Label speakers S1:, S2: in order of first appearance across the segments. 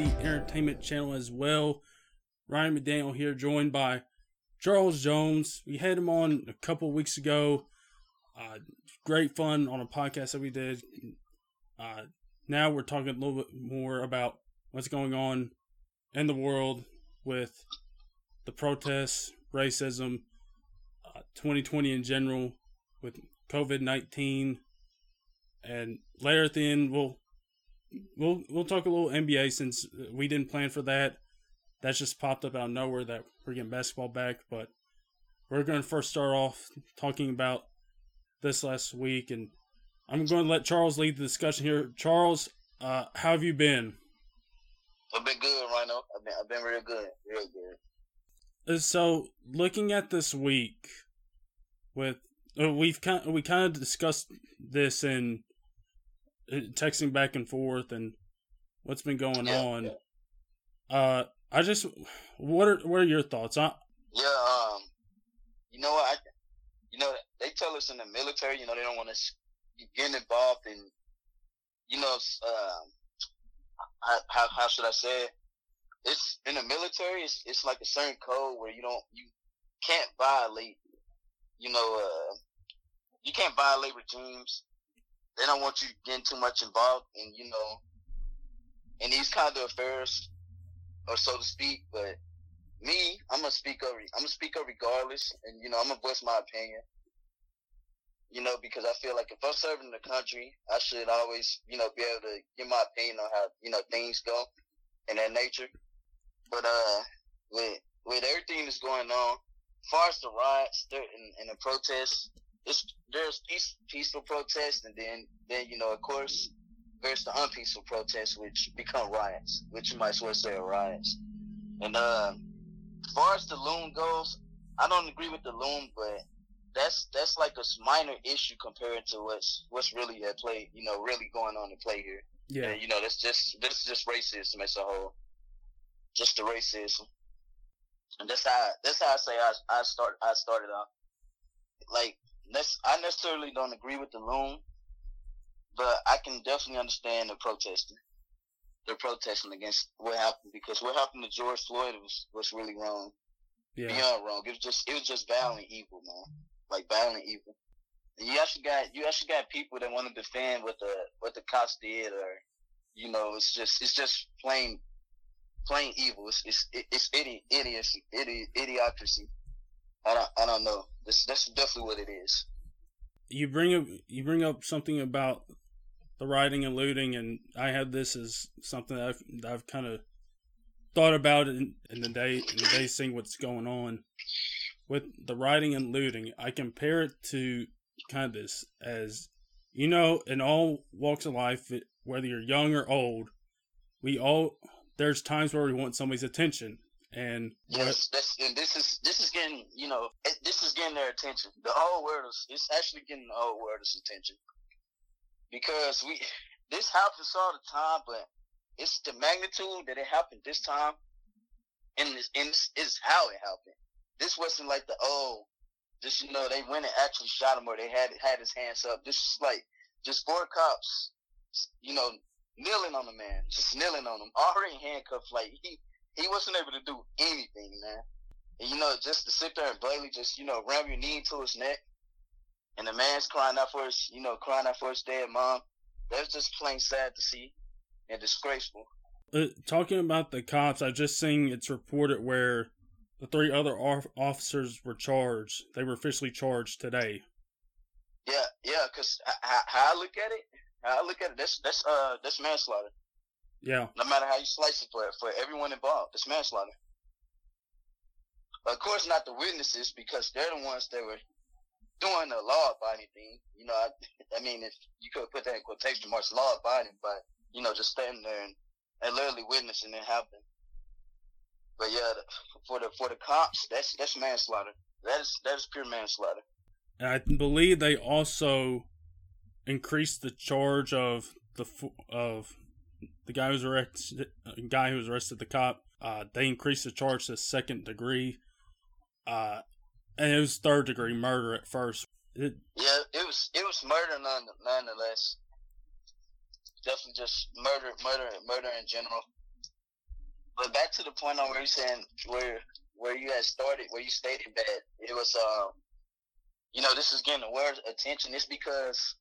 S1: the Entertainment Channel as well. Ryan McDaniel here, joined by Charles Jones. We had him on a couple weeks ago. Uh, great fun on a podcast that we did. Uh, now we're talking a little bit more about what's going on in the world with the protests, racism, uh, 2020 in general, with COVID 19. And later at the end, we'll we'll we'll talk a little NBA since we didn't plan for that. That's just popped up out of nowhere that we're getting basketball back. But we're going to first start off talking about this last week, and I'm going to let Charles lead the discussion here. Charles, uh, how have you been?
S2: I've been good, Rhino. I've been I've been real good, real good.
S1: Uh, So, looking at this week, with uh, we've kind we kind of discussed this in texting back and forth and what's been going
S2: Yeah,
S1: on.
S2: yeah.
S1: Uh, I just what are what are your thoughts? I,
S2: Yeah, um, you know what? I, you know, they tell us in the military, you know, they don't want us getting involved in, you know, how, how how should I say it? It's in the military. It's it's like a certain code where you don't you can't violate. You know, uh, you can't violate regimes. They don't want you getting too much involved in you know in these kind of affairs, or so to speak. But me, I'm gonna speak up. I'm gonna speak up regardless, and you know, I'm gonna voice my opinion. You know, because I feel like if I'm serving the country, I should always, you know, be able to give my opinion on how you know things go in that nature. But uh, with with everything that's going on, as far as the riots and, and the protests, it's there's peace, peaceful protests, and then then you know, of course, there's the unpeaceful protests, which become riots, which you might as well say are riots. And uh, as far as the loom goes, I don't agree with the loom, but that's that's like a minor issue compared to what's what's really at play. You know, really going on in play here.
S1: yeah,
S2: And, you know, that's just this is just racism as a whole, just the racism. And that's how that's how I say I I start I started out. Like that's I necessarily don't agree with the loom, but I can definitely understand the protesting. They're protesting against what happened because what happened to George Floyd was was really wrong
S1: yeah,
S2: beyond wrong. It was just it was just violent evil, man. Like violent evil. And you actually got you actually got people that want to defend what the what the cops did, or you know, it's just it's just plain plain evil. It's it's it's idi- idiocy, idi- idiocracy. I don't I don't know. This that's definitely what it is.
S1: you bring up you bring up something about the rioting and looting, and I had this as something that I've, that I've kind of thought about in, in the day in the day seeing what's going on with the rioting and looting. I compare it to kind of this as you know, in all walks of life, whether you're young or old, we all there's times where we want somebody's attention, and
S2: Yes, that's and this is this is getting you know this is getting their attention. The whole world is it's actually getting the whole world's attention because we this happens all the time, but it's the magnitude that it happened this time, and this and this is how it happened. This wasn't like the oh, just you know they went and actually shot him or they had had his hands up. This is like just four cops, you know, kneeling on the man, just kneeling on him, already handcuffed. Like he he wasn't able to do anything, man. And you know, just to sit there and blatantly just, you know, ram your knee into his neck and the man's crying out for his, you know, crying out for his dead mom. That's just plain sad to see and disgraceful.
S1: Uh, talking about the cops, I've just seen it's reported where the three other officers were charged. They were officially charged today.
S2: Yeah, yeah, cause how, how I look at it, how I look at it, that's, that's, uh, that's manslaughter.
S1: Yeah,
S2: No matter how you slice it for, for everyone involved, it's manslaughter. Of course, not the witnesses because they're the ones that were doing the law-abiding thing. You know, I, I mean, if you could put that in quotation marks, law-abiding, but you know, just standing there and, and literally witnessing it happen. But yeah, the- for the for the cops, that's that's manslaughter. That is that is pure manslaughter.
S1: and I believe they also increased the charge of the of the guy who was arrested. uh, Guy who was arrested, the cop. Uh, they increased the charge to second degree. Uh, and it was third degree murder at first. It,
S2: Yeah, it was it was murder none, nonetheless. Definitely just murder, murder, murder in general. but back to the point on where you saying where where you had started, where you stated that it was, um, you know, this is getting the world's attention. It's because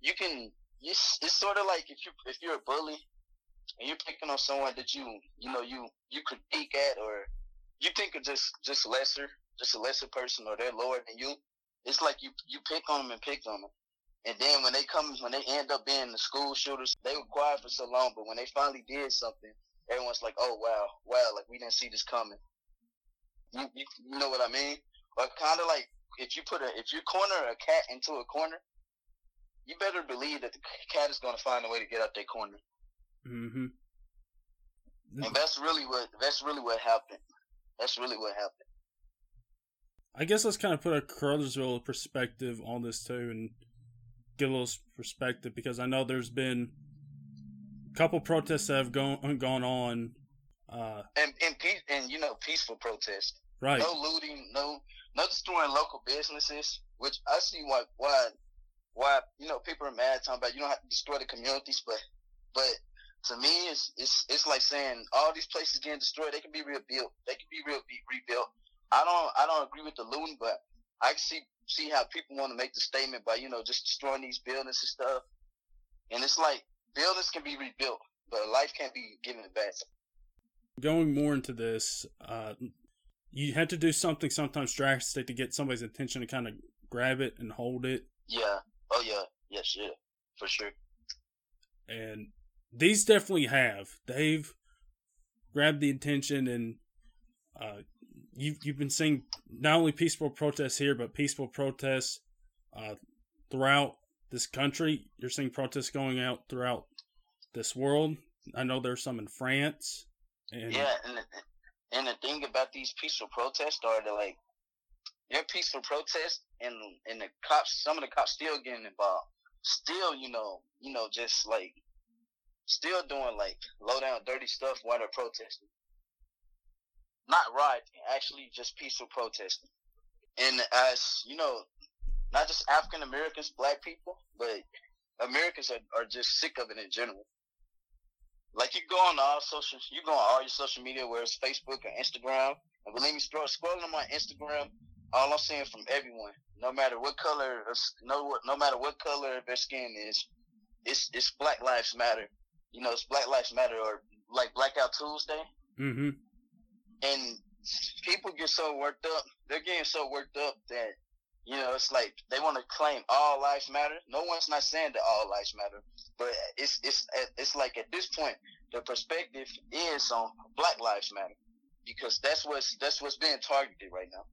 S2: you can. It's, it's sort of like if you if you're a bully and you're picking on someone that you you know you you critique at or you think of just just lesser, just a lesser person or they're lower than you. It's like you you pick on them and pick on them. And then when they come, when they end up being the school shooters, they were quiet for so long, but when they finally did something, everyone's like, "Oh wow, wow!" Like we didn't see this coming. You, you, you know what I mean? But kind of like if you put a if you corner a cat into a corner, you better believe that the cat is going to find a way to get out that corner.
S1: Mm-hmm.
S2: And that's really what that's really what happened. That's really what happened.
S1: I guess let's kind of put a Cartersville perspective on this too, and get a little perspective because I know there's been a couple protests that have gone gone on. Uh,
S2: and and peace and you know peaceful protests,
S1: Right.
S2: No looting. No no destroying local businesses. Which I see why why why you know people are mad talking about you don't have to destroy the communities, but but to me it's it's it's like saying all these places getting destroyed. They can be rebuilt. They can be real be rebuilt. I don't I don't agree with the loon, but I see see how people want to make the statement by you know just destroying these buildings and stuff. And it's like buildings can be rebuilt, but life can't be given back.
S1: Going more into this, uh, you had to do something sometimes drastic to get somebody's attention to kind of grab it and hold it.
S2: Yeah. Oh yeah. Yes. Yeah. For sure.
S1: And these definitely have. They've grabbed the attention and uh, you've you've been seeing not only peaceful protests here, but peaceful protests uh, throughout this country. You're seeing protests going out throughout this world. I know there's some in France.
S2: And yeah, and the, and the thing about these peaceful protests are that like they're peaceful protests, and and the cops, some of the cops still getting involved, still you know you know just like still doing like low down dirty stuff while they're protesting not rioting, actually just peaceful protesting. And as you know, not just African Americans, black people, but Americans are, are just sick of it in general. Like you go on all social, you go on all your social media, whether it's Facebook or Instagram, and believe me, scroll, scrolling on my Instagram, all I'm seeing from everyone, no matter what color, no no matter what color their skin is, it's it's Black Lives Matter. You know, it's Black Lives Matter or like Blackout Tuesday.
S1: Mm-hmm
S2: and people get so worked up. They're getting so worked up that you know it's like they want to claim all lives matter. No one's not saying that all lives matter, but it's it's it's like at this point the perspective is on Black Lives Matter because that's what's that's what's being targeted right now.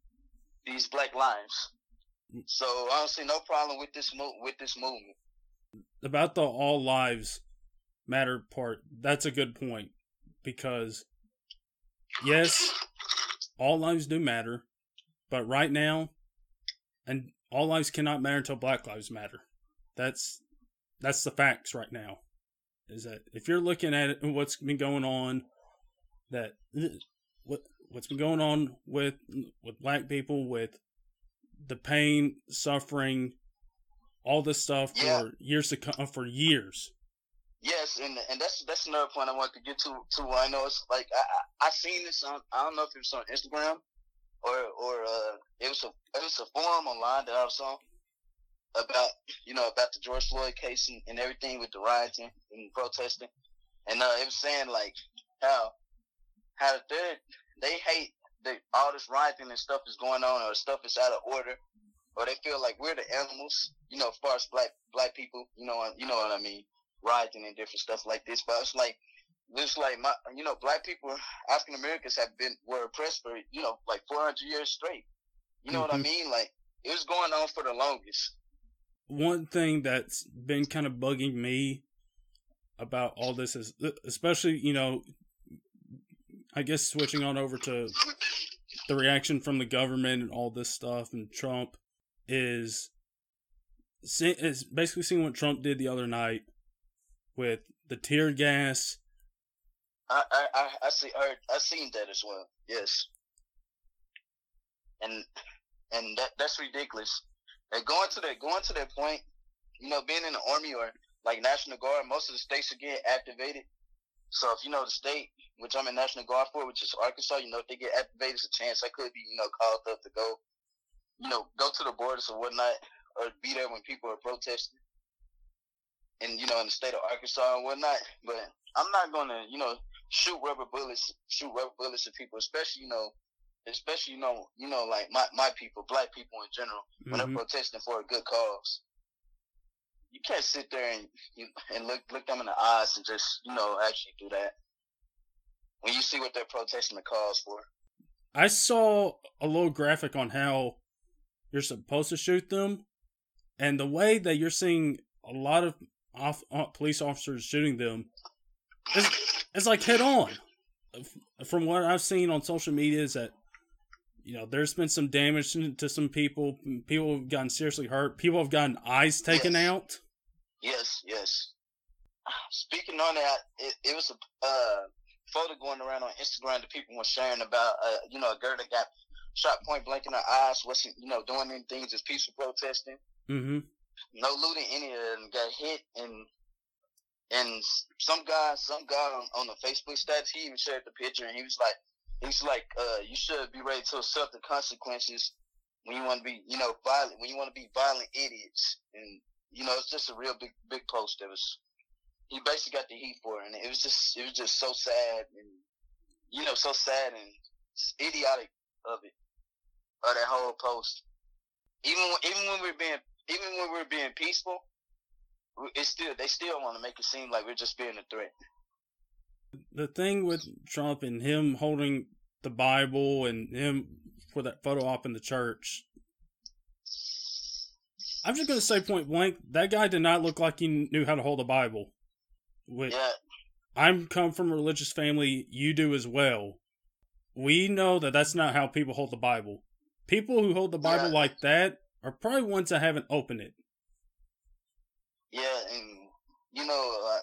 S2: These Black lives. So I don't see no problem with this mo- with this movement.
S1: About the all lives matter part, that's a good point because yes, all lives do matter, but right now, and all lives cannot matter until Black Lives Matter. That's that's the facts right now. Is that if you're looking at it, what's been going on, that what what's been going on with with black people, with the pain, suffering, all this stuff for years to come, for years.
S2: Yes, and and that's that's another point I want to get to. To I know it's like I I, seen this on I don't know if it was on Instagram or or uh it was a it was a forum online that I saw about you know about the George Floyd case and, and everything with the rioting and protesting, and uh, it was saying like how how they they hate that all this rioting and stuff is going on or stuff is out of order, or they feel like we're the animals, you know, as far as black black people, you know, you know what I mean rioting and different stuff like this. But it's like, it's like my, you know, black people, African Americans have been were oppressed for you know like 400 years straight. You know mm-hmm. what I mm-hmm. mean? Like it was going on for the longest.
S1: One thing that's been kind of bugging me about all this is, especially you know, I guess switching on over to the reaction from the government and all this stuff and Trump is is basically seeing what Trump did the other night with the tear gas.
S2: I I I see I I seen that as well. Yes. And and that that's ridiculous. And going to that going to that point, you know, being in the army or like National Guard, most of the states are getting activated. So if you know the state, which I'm in National Guard for, which is Arkansas, you know, if they get activated, it's a chance I could be, you know, called up to go, you know, go to the borders or whatnot, or be there when people are protesting. And you know, in the state of Arkansas and whatnot, but I'm not gonna, you know, shoot rubber bullets, shoot rubber bullets at people, especially, you know, especially, you know, you know, like my, my people, black people in general, when
S1: Mhm.
S2: they're protesting for a good cause. You can't sit there and you, and look look them in the eyes and just you know actually do that when you see what they're protesting the cause for.
S1: I saw a little graphic on how you're supposed to shoot them, and the way that you're seeing a lot of off, uh, police officers shooting them, it's, it's like head on. From what I've seen on social media, is that you know there's been some damage to some people. People have gotten seriously hurt. People have gotten eyes taken
S2: Yes.
S1: out.
S2: Yes, yes. Speaking on that, it, it was a uh, photo going around on Instagram that people were sharing about, uh, you know, a girl that got shot point blank in her eyes, wasn't, you know, doing any things, just peaceful protesting.
S1: Mm-hmm.
S2: No looting any of them got hit and and some guy some guy on, on the Facebook status he even shared the picture and he was like he's like uh you should be ready to accept the consequences when you want to be you know violent when you want to be violent idiots. And you know it's just a real big big post. That was he basically got the heat for it and it was just it was just so sad and you know so sad and idiotic of it of that whole post. Even even when we're being even when we're being peaceful, it's still they still want to make it seem like we're just being a threat.
S1: the thing with Trump and him holding the Bible and him for that photo op in the church. I'm just gonna say point blank, that guy did not look like he knew how to hold a Bible. Which
S2: Yeah,
S1: I'm come from a religious family, you do as well. We know that that's not how people hold the Bible. People who hold the Bible
S2: Yeah.
S1: like that are probably ones I haven't opened it.
S2: yeah, and you know, uh,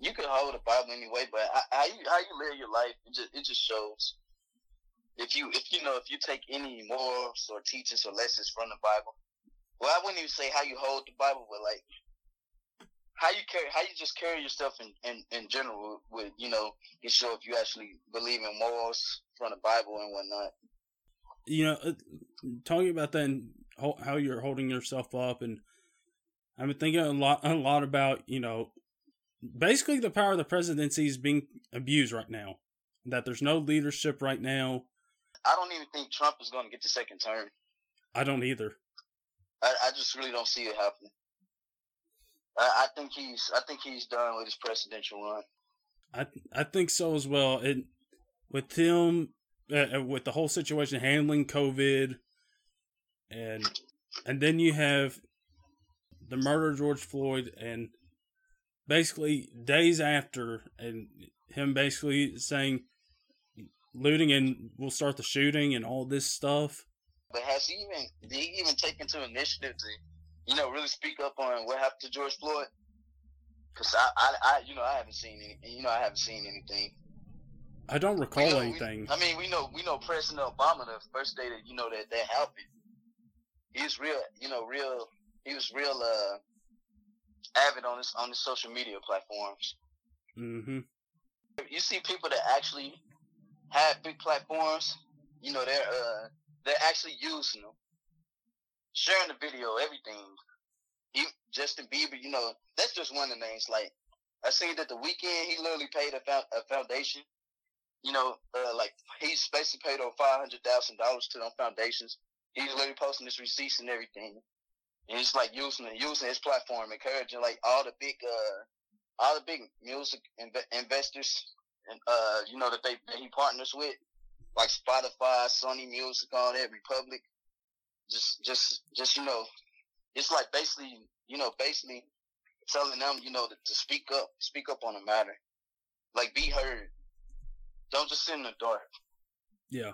S2: you can hold a Bible anyway, but how- how you how you live your life, it just it just shows. If you if you know if you take any morals or teachings or lessons from the Bible, well, I wouldn't even say how you hold the Bible, but like how you carry how you just carry yourself in in, in general with you know can show if you actually believe in morals from the Bible and whatnot.
S1: you know, uh, talking about that and ho- how you're holding yourself up, and I've been thinking a lot, a lot about you know, basically the power of the presidency is being abused right now. That there's no leadership right now.
S2: I don't even think Trump is going to get the second term.
S1: I don't either.
S2: I, I just really don't see it happening. I, I think he's I think he's done with his presidential run.
S1: I I think so as well. And with him, uh, uh, with the whole situation handling COVID, and and then you have the murder of George Floyd, and basically days after, and him basically saying looting and we'll start the shooting and all this stuff.
S2: But has he even did he even take into initiative to you know really speak up on what happened to George Floyd? Because I, I I you know I haven't seen any you know I haven't seen anything.
S1: I don't recall
S2: know- we-
S1: anything.
S2: I mean we know we know President Obama the first day that you know that that happened. He was real you know real he was real uh avid on his on his social media platforms.
S1: hmm
S2: you see people that actually have big platforms, you know, they're uh they're actually using them, sharing the video, everything. Even Justin Bieber, you know, that's just one of the names. Like I seen that the Weeknd he literally paid a, fo- a foundation. You know, uh, like he's basically paid over five hundred thousand dollars to them foundations. He's literally posting his receipts and everything, and he's like using using his platform, encouraging like all the big uh all the big music inv- investors and uh you know that they that he partners with like Spotify, Sony Music, all that, Republic. Just just just you know, it's like basically you know basically telling them you know to, to speak up, speak up on the matter, like be heard. Don't just sit in the dark.
S1: Yeah.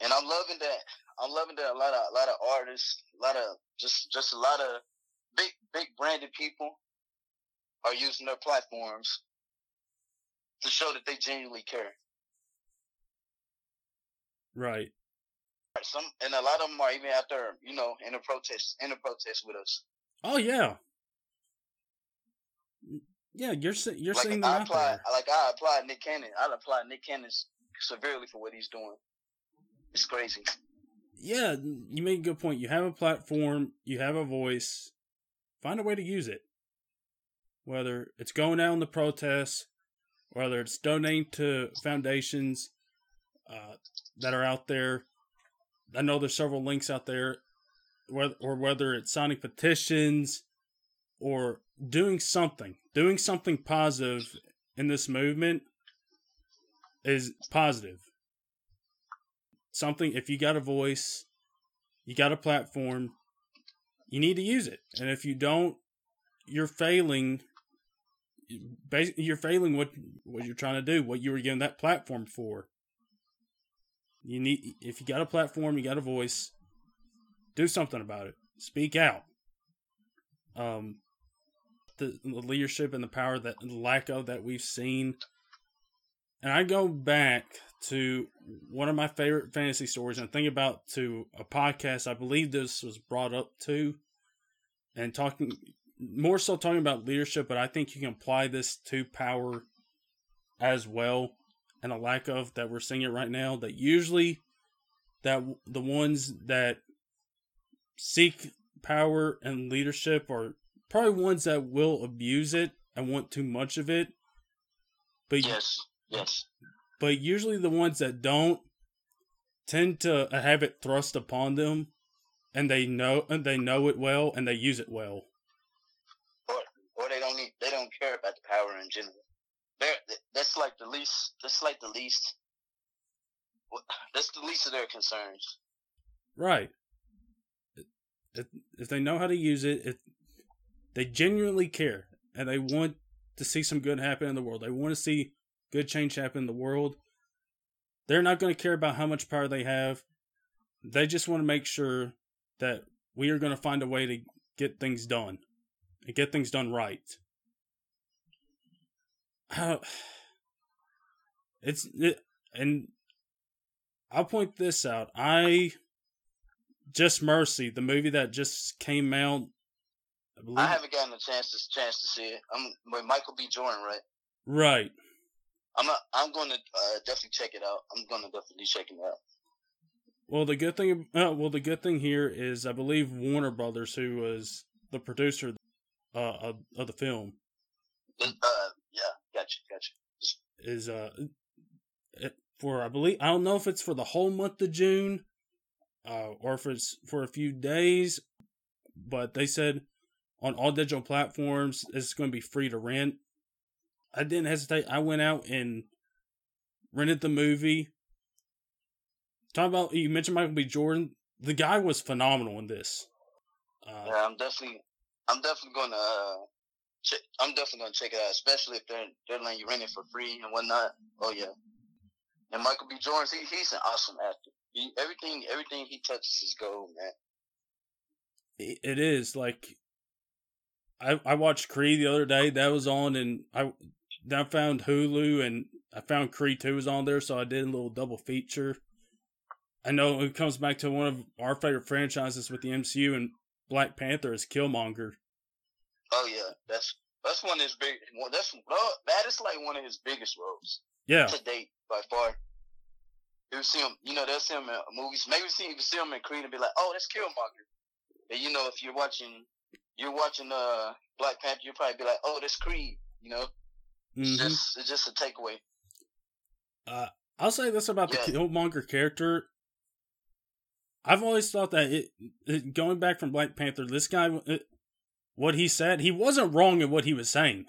S2: And I'm loving that. I'm loving that a lot of a lot of artists, a lot of just just a lot of big big branded people are using their platforms to show that they genuinely care.
S1: Right.
S2: Some and a lot of them are even out there, you know, in a protest in a protest with us.
S1: Oh yeah. Yeah, you're you're
S2: like
S1: seeing
S2: I
S1: them out
S2: apply,
S1: there.
S2: like I apply Nick Cannon. I apply Nick Cannon severely for what he's doing. It's crazy.
S1: Yeah, you make a good point. You have a platform, you have a voice. Find a way to use it. Whether it's going out in the protests, whether it's donating to foundations uh, that are out there. I know there's several links out there, or whether it's signing petitions or doing something, doing something positive in this movement is positive. Something, if you got a voice, you got a platform, you need to use it. And if you don't, you're failing. Basically, you're failing what what you're trying to do, what you were given that platform for. You need, if you got a platform, you got a voice, do something about it. Speak out. Um, the, the leadership and the power that the lack of that we've seen. And I go back to one of my favorite fantasy stories and I think about to a podcast I believe this was brought up to and talking more so talking about leadership, but I think you can apply this to power as well and a lack of that we're seeing it right now that usually that the ones that seek power and leadership are probably ones that will abuse it and want too much of it. But
S2: yes, yes.
S1: But usually the ones that don't tend to have it thrust upon them, and they know and they know it well and they use it well.
S2: Or or they don't need they don't care about the power in general. They're, that's like the least. That's like the least. That's the least of their concerns.
S1: Right. If, if they know how to use it, if they genuinely care and they want to see some good happen in the world, they want to see good change happen in the world. They're not going to care about how much power they have. They just want to make sure that we are going to find a way to get things done and get things done right. How it's it, and I'll point this out. I just Mercy, the movie that just came out.
S2: I, I haven't gotten a chance to chance to see it. I'm with Michael B. Jordan, right?
S1: Right.
S2: I'm not, I'm going to uh, definitely check it out. I'm going to definitely check it out.
S1: Well, the good thing, uh, well, the good thing here is I believe Warner Brothers, who was the producer uh, of, of the film,
S2: uh, yeah, gotcha, gotcha,
S1: is uh for I believe I don't know if it's for the whole month of June, uh, or if it's for a few days, but they said on all digital platforms it's going to be free to rent. I didn't hesitate. I went out and rented the movie. Talk about you mentioned Michael B. Jordan. The guy was phenomenal in this.
S2: Uh, yeah, I'm definitely, I'm definitely going to, uh, check, I'm definitely going to check it out, especially if they're they're letting you rent it for free and whatnot. Oh yeah, and Michael B. Jordan, he, he's an awesome actor. He, everything everything he touches is gold, man.
S1: It is like I I watched Creed the other day. That was on, and I I found Hulu, and I found Creed Two was on there, so I did a little double feature. I know it comes back to one of our favorite franchises with the MCU, and Black Panther is Killmonger.
S2: Oh yeah, that's that's one of his big. That's that is like one of his biggest roles.
S1: Yeah.
S2: To date, by far. You see him, you know, they'll see him in movies. Maybe see you see him in Creed and be like, "Oh, that's Killmonger." And you know, if you're watching, you're watching uh Black Panther, you'll probably be like, "Oh, that's Creed." You know, mm-hmm. just it's just a takeaway.
S1: Uh, I'll say this about yeah. the Killmonger character. I've always thought that it, it, going back from Black Panther, this guy, it, what he said, he wasn't wrong in what he was saying.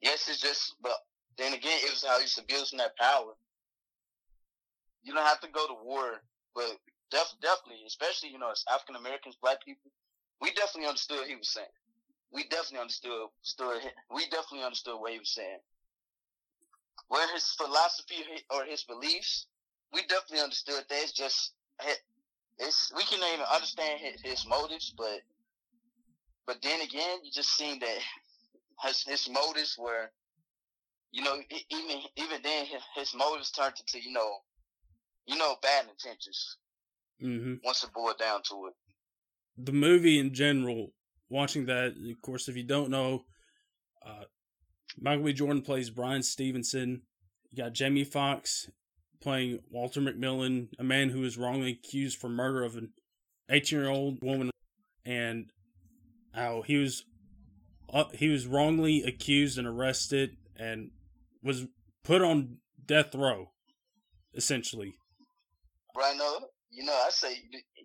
S2: Yes, it's just, but then again, it was how he's abusing that power. You don't have to go to war, but def- definitely, especially you know, as African Americans, Black people, we definitely understood what he was saying. We definitely understood, stood, we definitely understood what he was saying. Where his philosophy or his beliefs, we definitely understood that. It's just, it's we can even understand his, his motives, but but then again, you just seen that his, his motives were you know, even even then, his motives turned into you know, you know, bad intentions.
S1: Mm-hmm.
S2: Once it boiled down to it,
S1: the movie in general, watching that, of course, if you don't know, Uh, Michael B. Jordan plays Bryan Stevenson. You got Jamie Foxx playing Walter McMillian, a man who was wrongly accused for murder of an 18 year old woman, and how he was uh, he was wrongly accused and arrested and was put on death row, essentially.
S2: Rhino, you know, I say,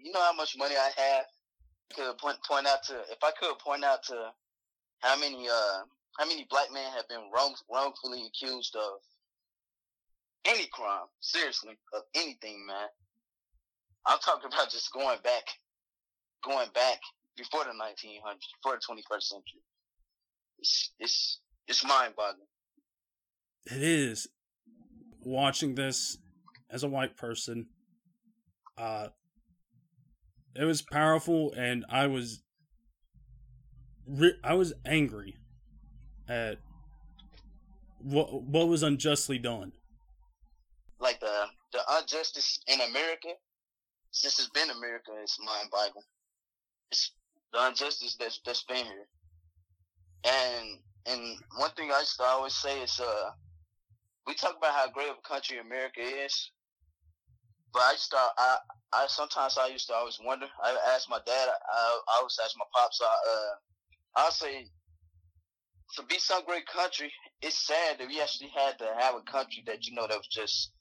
S2: you know how much money I have. Could point point out to if I could point out to how many uh how many black men have been wrong, wrongfully accused of any crime, seriously, of anything, man. I'm talking about just going back, going back before the 1900s, before the 21st century. It's it's it's mind-boggling.
S1: It is. Watching this as a white person, uh, it was powerful, and I was, I was angry at what what was unjustly done.
S2: Like the the injustice in America, since it's been America, it's mind-boggling. It's the injustice that's that's been here, and and one thing I used to always say is, uh, we talk about how great of a country America is, but I to, I, I sometimes I used to always wonder. I asked my dad, I, I always ask my pops, I, uh, I say, to be some great country, it's sad that we actually had to have a country that you know that was just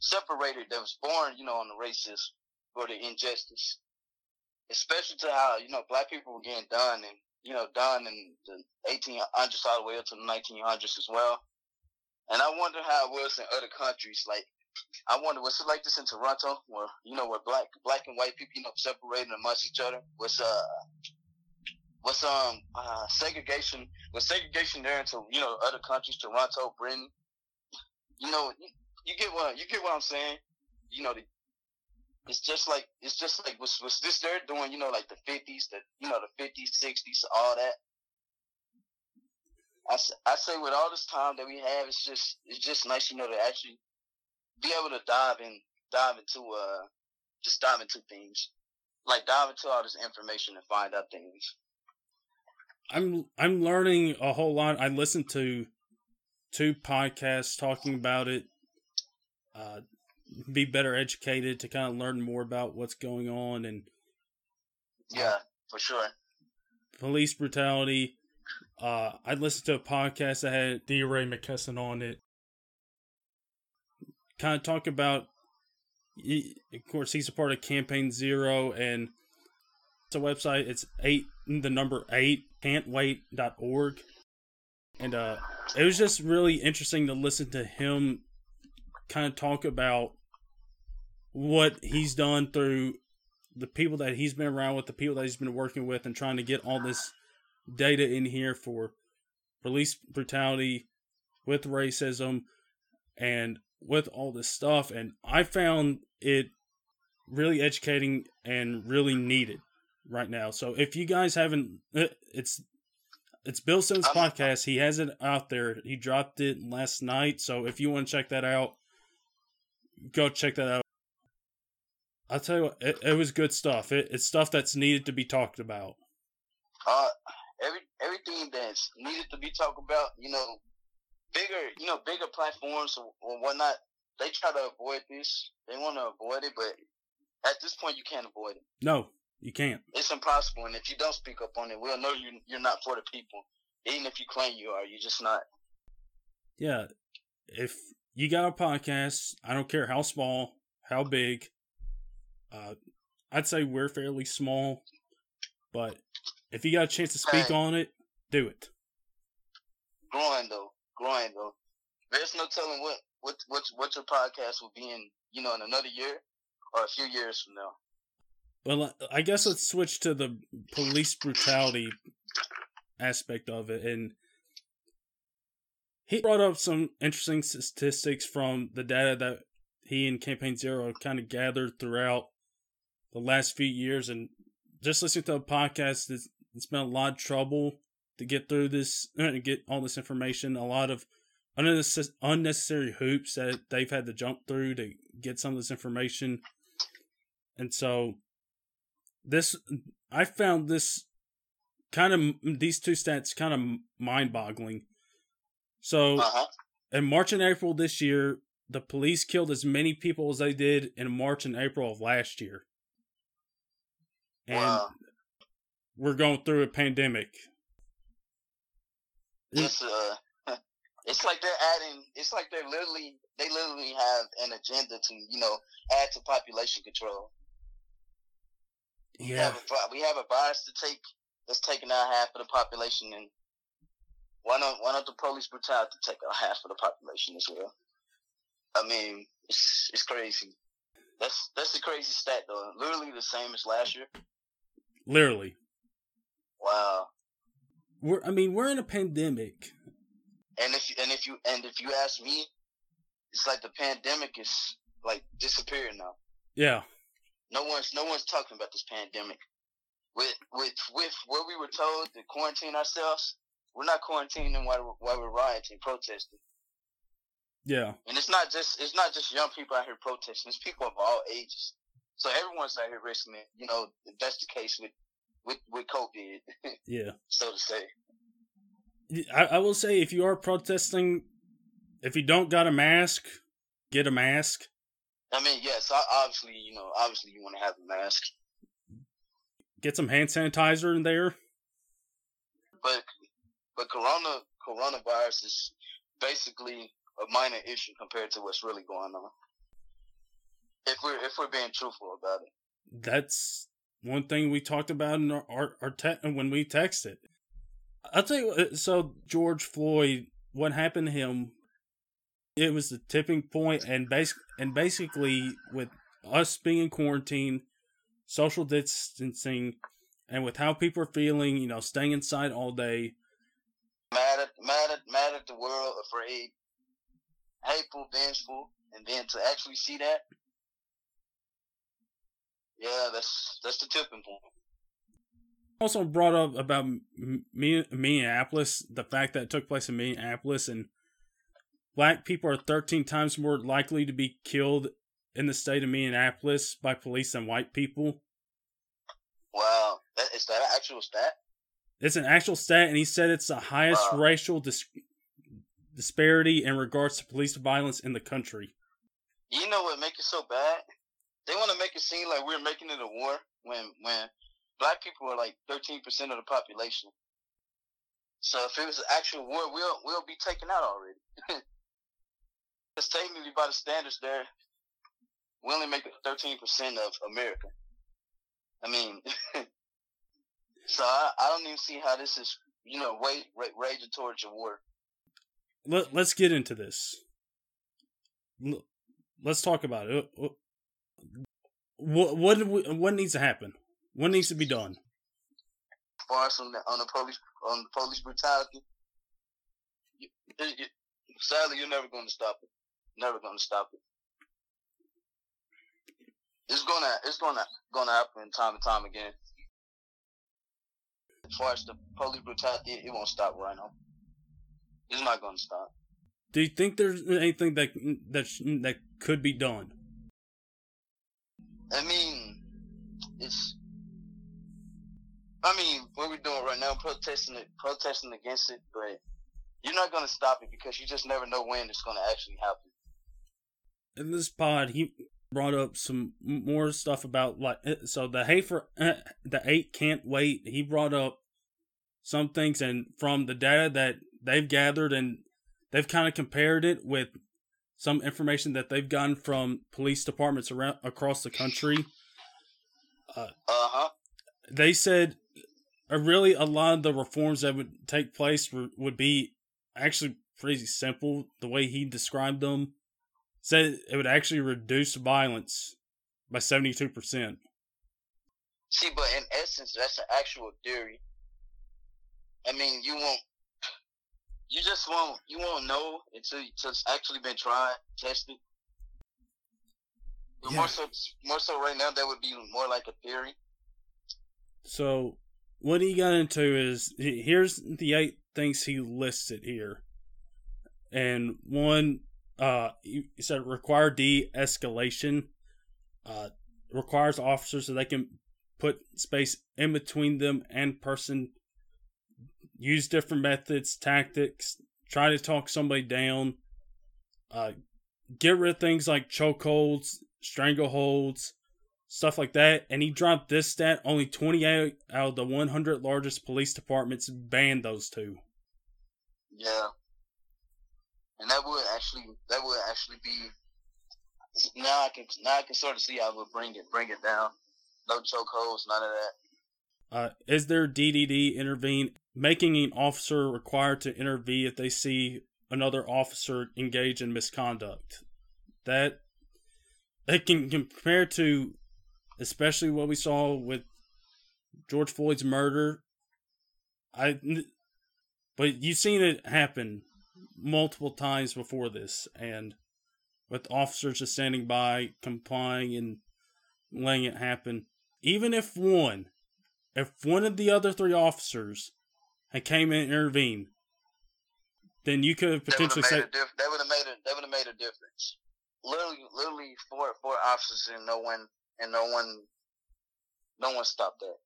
S2: separated, that was born, you know, on the racism or the injustice, especially to how you know black people were getting done and you know, done in the 1800s all the way up to the 1900s as well. And I wonder how it was in other countries. Like, I wonder what's it like this in Toronto, where you know, where black black and white people, you know, separating amongst each other. What's uh, what's um uh, segregation? Was segregation there into you know other countries, Toronto, Britain? You know, you, you get what you get what I'm saying. You know, the it's just like it's just like what's what's this they're doing, you know, like the fifties, the you know, the fifties, sixties, all that. I, I say with all this time that we have, it's just it's just nice, you know, to actually be able to dive in, dive into uh, just dive into things, like dive into all this information and find out things.
S1: I'm I'm learning a whole lot. I listened to two podcasts talking about it. Uh, be better educated to kind of learn more about what's going on and
S2: yeah, for sure.
S1: Police brutality. Uh, I listened to a podcast that had DeRay Mckesson on it. Kind of talk about, of course, he's a part of Campaign Zero, and it's a website. It's eight, the number eight, can'twait.org. And uh, it was just really interesting to listen to him kind of talk about what he's done through the people that he's been around with, the people that he's been working with, and trying to get all this data in here for police brutality, with racism, and with all this stuff. And I found it really educating and really needed right now. So if you guys haven't, uh, it's it's Bill Simmons podcast. He has it out there. He dropped it last night. So if you want to check that out, go check that out. I'll tell you what, it, it was good stuff. It, it's stuff that's needed to be talked about.
S2: Uh, every everything that's needed to be talked about, you know, bigger, you know, bigger platforms or, whatnot. They try to avoid this. They want to avoid it, but at this point, you can't avoid it.
S1: No, you can't.
S2: It's impossible, and if you don't speak up on it, we'll know you you're not for the people. Even if you claim you are, you're just not.
S1: Yeah, if you got a podcast, I don't care how small, how big, uh, I'd say we're fairly small, but if you got a chance to speak hey. on it, do it.
S2: Growing though, growing though. There's no telling what what what what your podcast will be in, you know, in another year or a few years from now.
S1: Well, I guess let's switch to the police brutality aspect of it, and he brought up some interesting statistics from the data that he and Campaign Zero kind of gathered throughout the last few years, and just listening to a podcast, it's, it's been a lot of trouble to get through this and uh, get all this information. A lot of unnecessary hoops that they've had to jump through to get some of this information, and so this I found this kind of these two stats kind of mind-boggling So
S2: Uh-huh.
S1: in March and April this year, the police killed as many people as they did in March and April of last year. And
S2: Wow.
S1: we're going through a pandemic.
S2: It's uh, it's like they're adding. It's like they're literally they literally have an agenda to you know add to population control. We
S1: Yeah.
S2: have a, we have a virus to take that's taking out half of the population, and why not why not the police brutality to take out half of the population as well? I mean, it's it's crazy. That's that's a crazy stat though. Literally the same as last year.
S1: Literally.
S2: Wow.
S1: We're I mean, we're in a pandemic.
S2: And if and if you and if you ask me, it's like the pandemic is like disappearing now.
S1: Yeah.
S2: No one's no one's talking about this pandemic. With with with what we were told to quarantine ourselves, we're not quarantining while while we're rioting, protesting.
S1: Yeah.
S2: And it's not just it's not just young people out here protesting. It's people of all ages. So everyone's out here risking it. You know, if that's the case with with with COVID,
S1: Yeah.
S2: so to say.
S1: I, I will say if you are protesting if you don't got a mask, get a mask.
S2: I mean, yes, obviously, you know, obviously you want to have a mask,
S1: Get some hand sanitizer in there.
S2: but but corona coronavirus is basically a minor issue compared to what's really going on. If we're if we're being truthful about it.
S1: That's one thing we talked about in our, our, our te- when we texted. I'll tell you what, so George Floyd, what happened to him, it was the tipping point and basic and basically with us being in quarantine, social distancing, and with how people are feeling, you know, staying inside all day,
S2: Mad at mad at mad at the world, afraid, hateful, vengeful, and then to actually see that, yeah, that's that's the tipping point.
S1: also brought up about Me- Minneapolis, the fact that it took place in Minneapolis, and black people are 13 times more likely to be killed in the state of Minneapolis by police than white people.
S2: Wow, that, is that an actual stat?
S1: It's an actual stat, and he said it's the highest
S2: Wow.
S1: racial dis- disparity in regards to police violence in the country.
S2: You know what makes it so bad? They want to make it seem like we're making it a war when when black people are like thirteen percent of the population. So if it was an actual war, we'll we'll be taken out already. Because technically, by the standards there, we only make thirteen percent of America. I mean, so I, I don't even see how this is, you know, raging towards a war.
S1: Let, let's get into this. Let's talk about it. What what what needs to happen? What needs to be done?
S2: As far on the, on the police on the police brutality, you, it, it, sadly, you're never going to stop it. Never going to stop it. It's gonna it's gonna gonna happen time and time again. As far as the police brutality, it, it won't stop right now. It's not going to stop.
S1: Do you think there's anything that that that could be done?
S2: I mean, it's. I mean, what we're doing right now, protesting it, protesting against it, but you're not going to stop it because you just never know when it's going to actually happen.
S1: In this pod, he brought up some more stuff about like eh, so the hate for uh, the eight can't wait. He brought up some things, and from the data that they've gathered, and they've kind of compared it with some information that they've gotten from police departments around across the country.
S2: Uh huh.
S1: they said uh, really a lot of the reforms that would take place were, would be actually pretty simple the way he described them said it would actually reduce violence by 72%
S2: See, but in essence, that's an actual theory. I mean, you won't. You just won't. You won't know until until it's actually been tried, tested.
S1: Yeah.
S2: More so, more so, right now, that would be more like a theory.
S1: so what he got into is here's the eight things he listed here and one uh he said require de-escalation uh requires officers so they can put space in between them and person use different methods tactics try to talk somebody down, uh, get rid of things like chokeholds, strangleholds, stuff like that. And he dropped this stat: only 28 out of the 100 largest police departments banned those two.
S2: Yeah, and that would actually that would actually be now I can now I can sort of see how I would bring it bring it down. No chokeholds, none of that.
S1: Uh, is there DDD intervene, making an officer required to intervene if they see another officer engage in misconduct? That it can compare to, especially what we saw with George Floyd's murder. I, but you've seen it happen multiple times before this, and with officers just standing by, complying, and letting it happen. Even if one, if one of the other three officers had came in and intervened, then you could have potentially said
S2: diff- that would have made a that would have made a difference. Literally, literally four four officers and no one and no one, no one stopped that.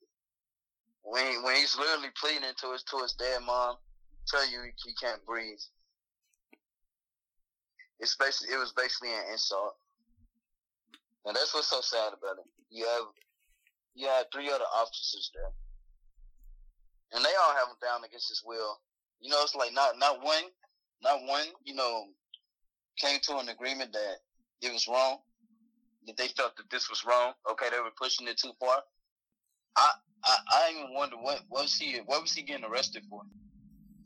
S2: When when he's literally pleading to his to his dead mom, tell you he, he can't breathe. It's basically it was basically an insult. And that's what's so sad about it. You have you had three other officers there. And they all have him down against his will. You know, it's like not not one not one, you know, came to an agreement that it was wrong. That they felt that this was wrong. Okay, they were pushing it too far. I I, I even wonder what, what was he what was he getting arrested for?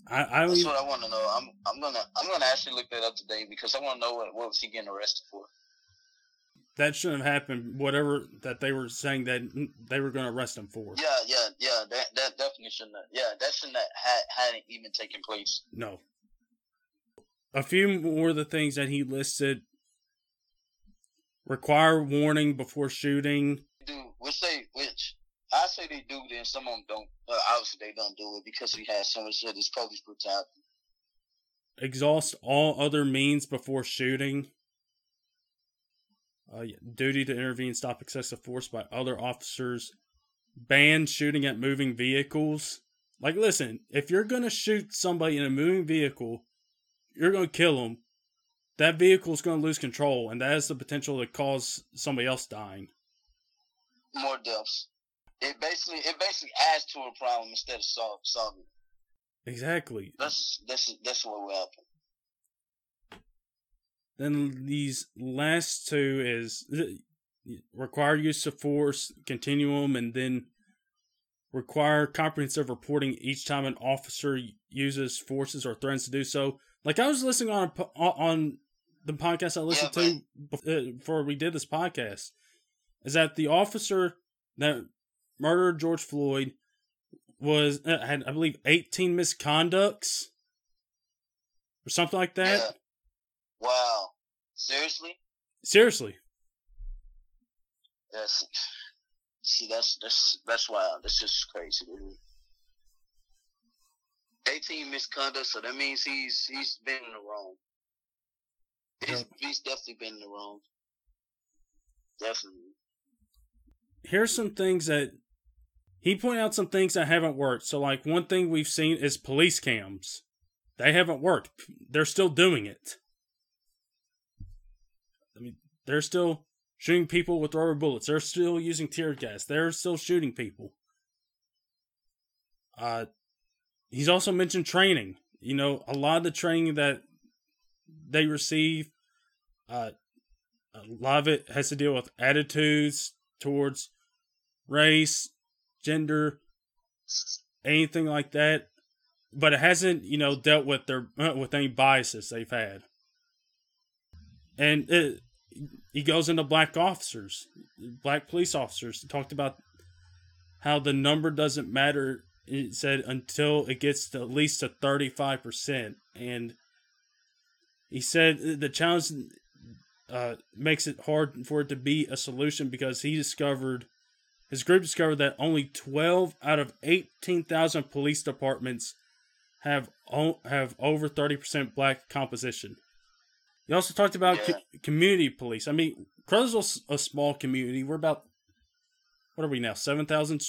S1: I, I
S2: That's what I want to know. I'm I'm gonna I'm gonna actually look that up today because I want to know what what was he getting arrested for.
S1: That shouldn't have happened. Whatever that they were saying that they were going to arrest him for.
S2: Yeah, yeah, yeah. That that definitely shouldn't. Have, yeah, that shouldn't have had, hadn't even taken place.
S1: No. A few more of the things that he listed require warning before shooting.
S2: Do which they which I say they do, then some of them don't. But obviously, they don't do it because we had so much of this police brutality.
S1: Exhaust all other means before shooting. Uh, duty to intervene, stop excessive force by other officers. Ban shooting at moving vehicles. Like, listen, if you're gonna shoot somebody in a moving vehicle, you're gonna kill them. That vehicle's gonna lose control, and that has the potential to cause somebody else dying.
S2: More deaths it basically it basically adds to a problem instead of solve, solving.
S1: Exactly.
S2: That's that's that's what will happen.
S1: Then these last two is require use of force, continuum, and then require comprehensive reporting each time an officer uses forces or threatens to do so. Like I was listening on on the podcast I listened yeah, to uh, before we did this podcast, is that the officer that murdered George Floyd was uh, had I believe 18 misconducts or something like that. Yeah.
S2: Wow. Seriously?
S1: Seriously.
S2: Yes. See, that's that's that's wild. That's just crazy. 18 misconduct, so that means he's he's been in the wrong. He's, he's definitely been in the wrong. Definitely.
S1: Here's some things that he pointed out some things that haven't worked. So, like, one thing we've seen is police cams. They haven't worked. They're still doing it. They're still shooting people with rubber bullets. They're still using tear gas. They're still shooting people. Uh, he's also mentioned training. You know, a lot of the training that they receive, uh, a lot of it has to deal with attitudes towards race, gender, anything like that. But it hasn't, you know, dealt with their uh, with any biases they've had. And it, he goes into black officers, black police officers. He talked about how the number doesn't matter. It said until it gets to at least to thirty five percent, and he said the challenge uh, makes it hard for it to be a solution because he discovered his group discovered that only 12 out of 18,000 police departments have have over 30% black composition. He also talked about yeah. co- community police. I mean, Crowsville's a small community. We're about what are we now? 7,000,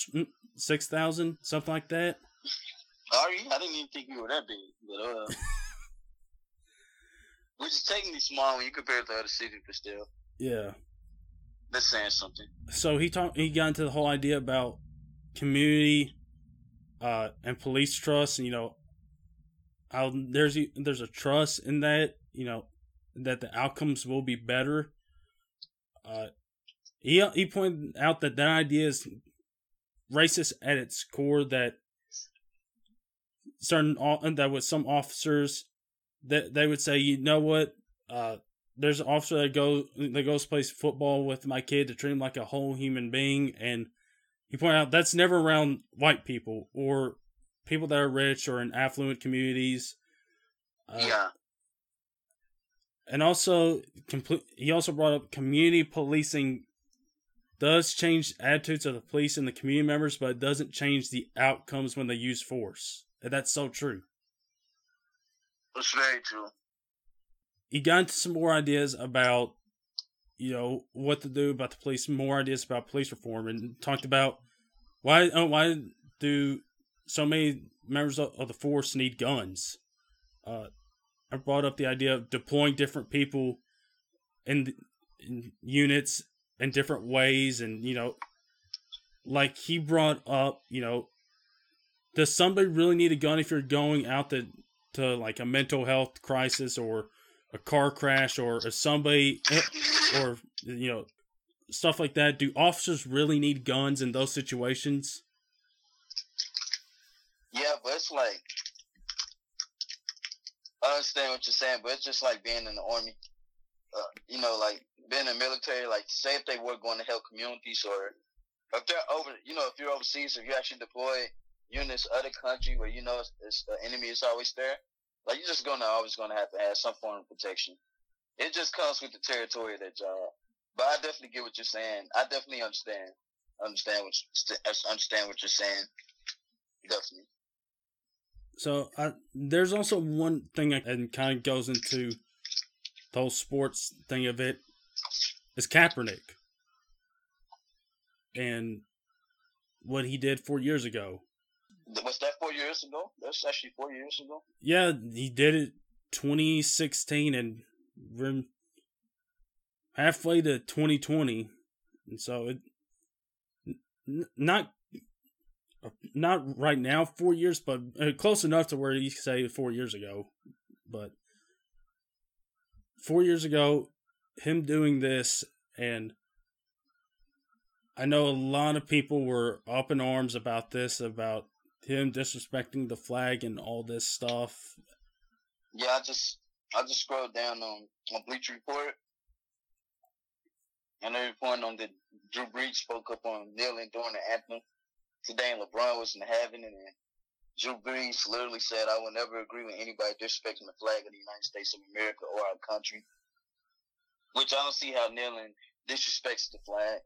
S1: 6,000, something like that.
S2: Are you? I didn't even think we were that big. But uh which is technically small when you compare it to other cities, but still,
S1: Yeah.
S2: that's saying something.
S1: So he talked. He got into the whole idea about community, uh, and police trust. And, you know, how there's there's a trust in that. You know, that the outcomes will be better. Uh, he he pointed out that that idea is racist at its core. That certain that with some officers that they would say, you know what, uh, there's an officer that goes that goes plays football with my kid to treat him like a whole human being, and he pointed out that's never around white people or people that are rich or in affluent communities. Uh,
S2: yeah,
S1: and also complete. He also brought up community policing does change attitudes of the police and the community members, but it doesn't change the outcomes when they use force. And that's so true.
S2: that's very true.
S1: He got into some more ideas about, you know, what to do about the police. More ideas about police reform, and talked about why oh, why do so many members of, of the force need guns. Uh, I brought up the idea of deploying different people in, in units in different ways, and you know, like he brought up, you know, does somebody really need a gun if you're going out to to like a mental health crisis or a car crash or if somebody eh, or you know stuff like that? Do officers really need guns in those situations?
S2: Yeah, but it's like Understand what you're saying, but it's just like being in the army. Uh, you know, like being in the military. Like, say if they were going to help communities, or if they're over, you know, if you're overseas, if you actually deploy units other country where you know it's, it's the enemy is always there. Like, you're just gonna always gonna have to have some form of protection. It just comes with the territory of that job. But I definitely get what you're saying. I definitely understand. Understand what understand what you're saying. Definitely.
S1: So I, there's also one thing that and kind of goes into the whole sports thing of it is Kaepernick and what he did four years ago.
S2: Was that four years ago? That's actually four years ago.
S1: Yeah, he did it 2016 and we're halfway to 2020, and so it n- not not right now four years, but uh, close enough to where you say four years ago. But four years ago, him doing this, and I know a lot of people were up in arms about this, about him disrespecting the flag and all this stuff.
S2: Yeah, I just I just scrolled down on on Bleacher Report, and they reporting on that Drew Brees spoke up on kneeling during the anthem today, and LeBron wasn't having it, and Drew Brees literally said, "I will never agree with anybody disrespecting the flag of the United States of America or our country." Which I don't see how kneeling disrespects the flag,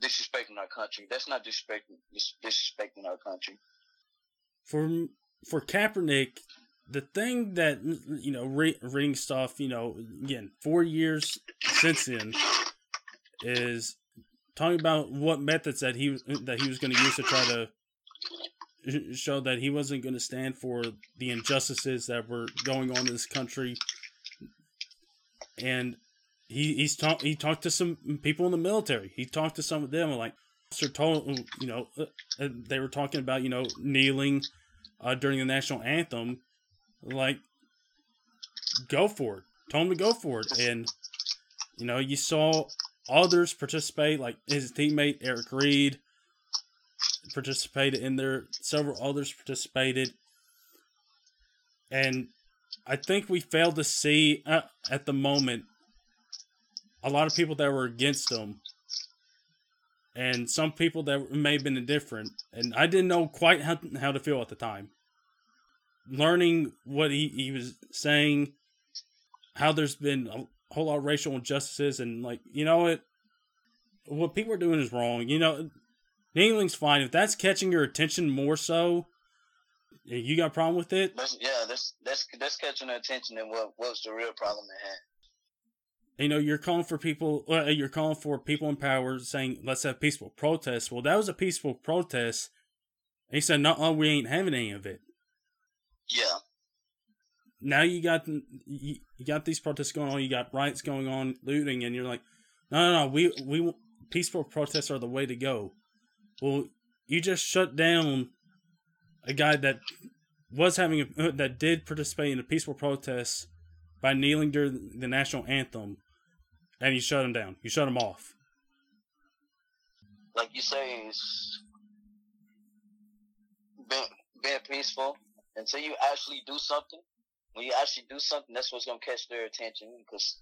S2: disrespecting our country. That's not disrespecting dis- disrespecting our country.
S1: for for Kaepernick, the thing that you know re- ring stuff, you know, again, four years since then, is talking about what methods that he that he was going to use to try to show that he wasn't going to stand for the injustices that were going on in this country, and he he's talked he talked to some people in the military. He talked to some of them like. Sir told you know uh, they were talking about you know kneeling uh, during the national anthem, like go for it. Told him to go for it, and you know you saw others participate, like his teammate Eric Reid participated in there. Several others participated, and I think we failed to see uh, at the moment a lot of people that were against him and some people that may have been indifferent. And I didn't know quite how, how to feel at the time. Learning what he, he was saying, how there's been whole lot of racial injustices, and like, you know what? What people are doing is wrong. You know, kneeling's fine. If that's catching your attention more so, you got a problem with it?
S2: That's, yeah, that's that's that's catching their attention and what what's the real problem at hand.
S1: you know, you're calling for people, uh, you're calling for people in power saying, let's have peaceful protests. Well, that was a peaceful protest. And he said, no, we ain't having any of it.
S2: Yeah,
S1: now you got you, got these protests going on, you got riots going on, looting, and you're like, no, no, no, we we peaceful protests are the way to go. Well, you just shut down a guy that was having a, uh, that did participate in a peaceful protest by kneeling during the national anthem, and you shut him down. You shut him off.
S2: Like you say, it's being, being peaceful until you actually do something. When you actually do something, that's what's gonna catch their attention because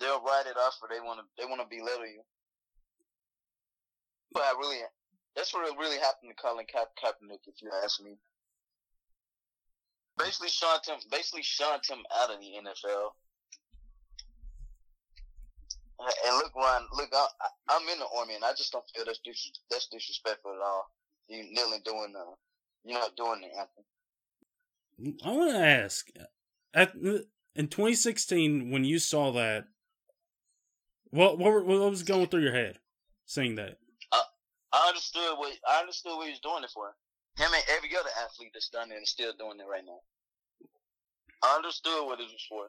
S2: they'll write it off or they want to they want to belittle you. But I really, that's what really happened to Colin Ka- Kaepernick, if you ask me. Basically, shunned him. Basically, shunned him out of the NFL. And look, Ron, look, I, I'm in the army, and I just don't feel that's dis- that's disrespectful at all. You kneeling, doing the, you know, doing the anthem.
S1: I want to ask, at in 2016, when you saw that, what what, what was going through your head, seeing that?
S2: I understood what I understood what he was doing it for. Him and every other athlete that's done it and still doing it right now. I understood what it was for.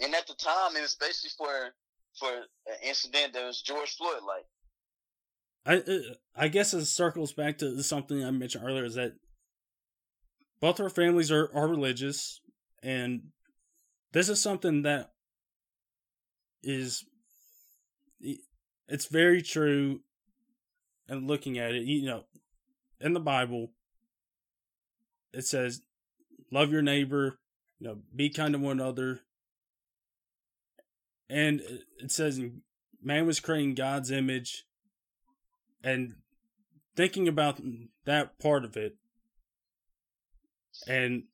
S2: And at the time, it was basically for for an incident that was George Floyd like.
S1: I I guess it circles back to something I mentioned earlier is that both of our families are, are religious, and this is something that is it's very true and looking at it, you know, in the Bible, it says, love your neighbor, you know, be kind to one another. And it says, man was creating God's image. And thinking about that part of it and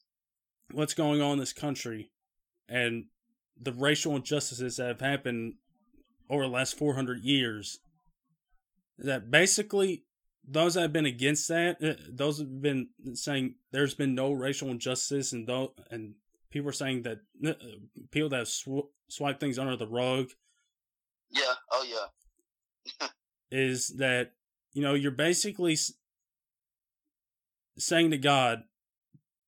S1: what's going on in this country and the racial injustices that have happened over the last 400 years that basically those that have been against that, uh, those have been saying there's been no racial injustice, and though and people are saying that uh, people that have sw- swiped things under the rug.
S2: Yeah. Oh yeah.
S1: is that you know you're basically saying to God,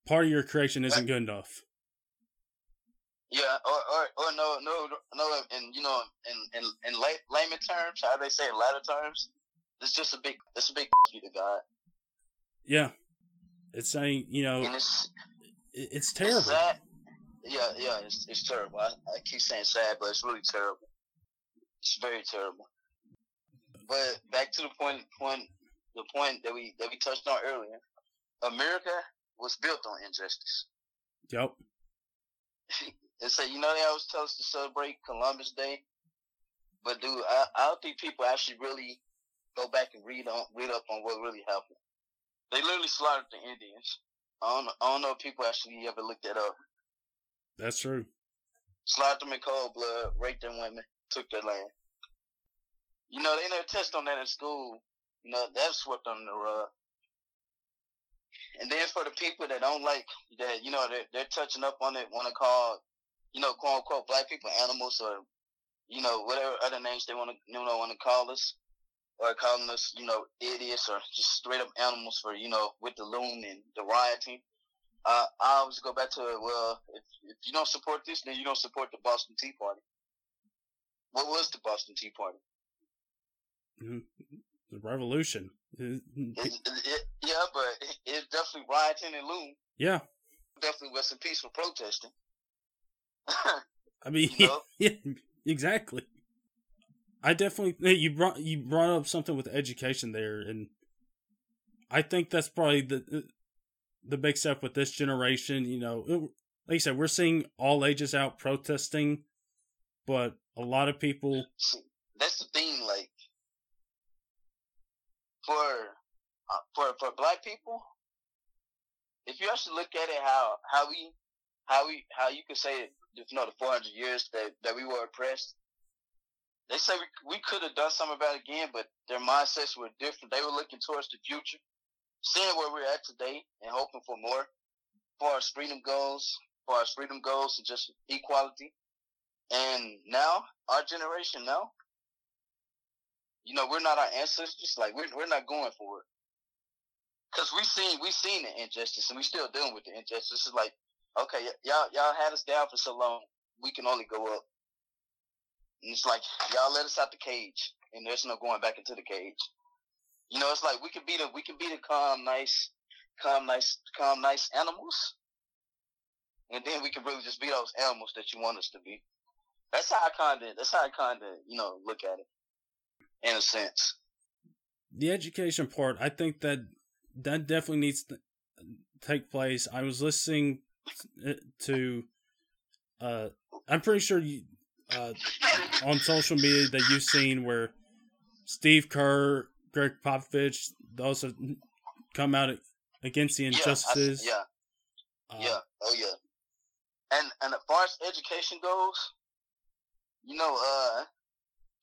S1: part of your creation isn't good enough.
S2: Yeah, or, or, or no, no, no, and you know, in in in lay, layman terms, how they say in Latin terms, it's just a big, it's a big you to God.
S1: Yeah, it's saying you know, it's, it's terrible. It's
S2: yeah, yeah, it's it's terrible. I, I keep saying sad, but it's really terrible. It's very terrible. But back to the point, point, the point that we that we touched on earlier. America was built on injustice.
S1: Yep.
S2: they say, you know, they always tell us to celebrate Columbus Day, but dude, I, I don't think people actually really go back and read on read up on what really happened. They literally slaughtered the Indians. I don't, I don't know if people actually ever looked that up.
S1: That's true.
S2: Slaughtered them in cold blood, raped them women, took their land. You know, they never touched on that in school. You know, that's swept under the rug. And then for the people that don't like that, you know, they're, they're touching up on it, want to call, you know, quote unquote, black people animals or, you know, whatever other names they want to, you know, want to call us or calling us, you know, idiots or just straight up animals for, you know, with the loon and the rioting. Uh, I always go back to, well, if, if you don't support this, then you don't support the Boston Tea Party. What was the Boston Tea Party?
S1: Mm-hmm. The revolution.
S2: Mm, it, it, yeah, but it's definitely rioting and loon.
S1: Yeah.
S2: Definitely was some peaceful protesting.
S1: I mean, you know? yeah, exactly. I definitely you brought you brought up something with education there, and I think that's probably the uh, the big step with this generation. You know, like you said, we're seeing all ages out protesting, but a lot of people.
S2: That's the thing, like for uh, for for black people. If you actually look at it, how how we how we how you could say you know the 400 years that that we were oppressed they say we, we could have done something about it again, but their mindsets were different. They were looking towards the future, seeing where we're at today and hoping for more for our freedom goals, for our freedom goals and just equality. And now, our generation now, you know, we're not our ancestors. Like we're we're not going for it, cause we seen we seen the injustice and we still dealing with the injustice. It's like okay, y'all y'all had us down for so long. We can only go up. And it's like y'all let us out the cage, and there's no going back into the cage. You know, it's like we can be the we can be the calm, nice, calm, nice, calm, nice animals, and then we can really just be those animals that you want us to be. That's how I kind of that's how I kind of you know look at it, in a sense.
S1: The education part, I think that that definitely needs to take place. I was listening to, uh, I'm pretty sure you, uh, on social media that you've seen where Steve Kerr, Gregg Popovich, those have come out against the injustices.
S2: Yeah, I, yeah, uh, yeah, oh yeah. And and as far as education goes, you know, uh,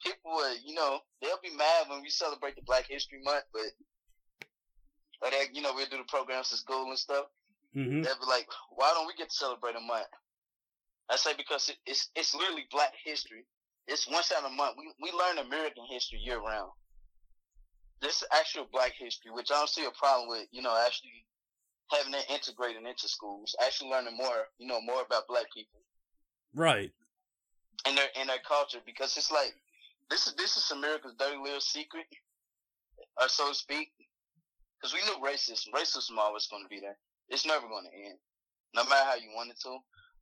S2: people would, you know, they'll be mad when we celebrate the Black History Month, but or they, you know, we'll do the programs at school and stuff. Mm-hmm. They'll be like, why don't we get to celebrate a month? I say because it, it's it's literally Black history. It's one time a month. We we learn American history year round. This is actual Black history, which I don't see a problem with. You know, actually having it integrated into schools, actually learning more. You know, more about Black people.
S1: Right.
S2: And their and their culture, because it's like this is this is America's dirty little secret, or so to speak. Because we knew racism, racism always going to be there. It's never going to end, no matter how you want it to.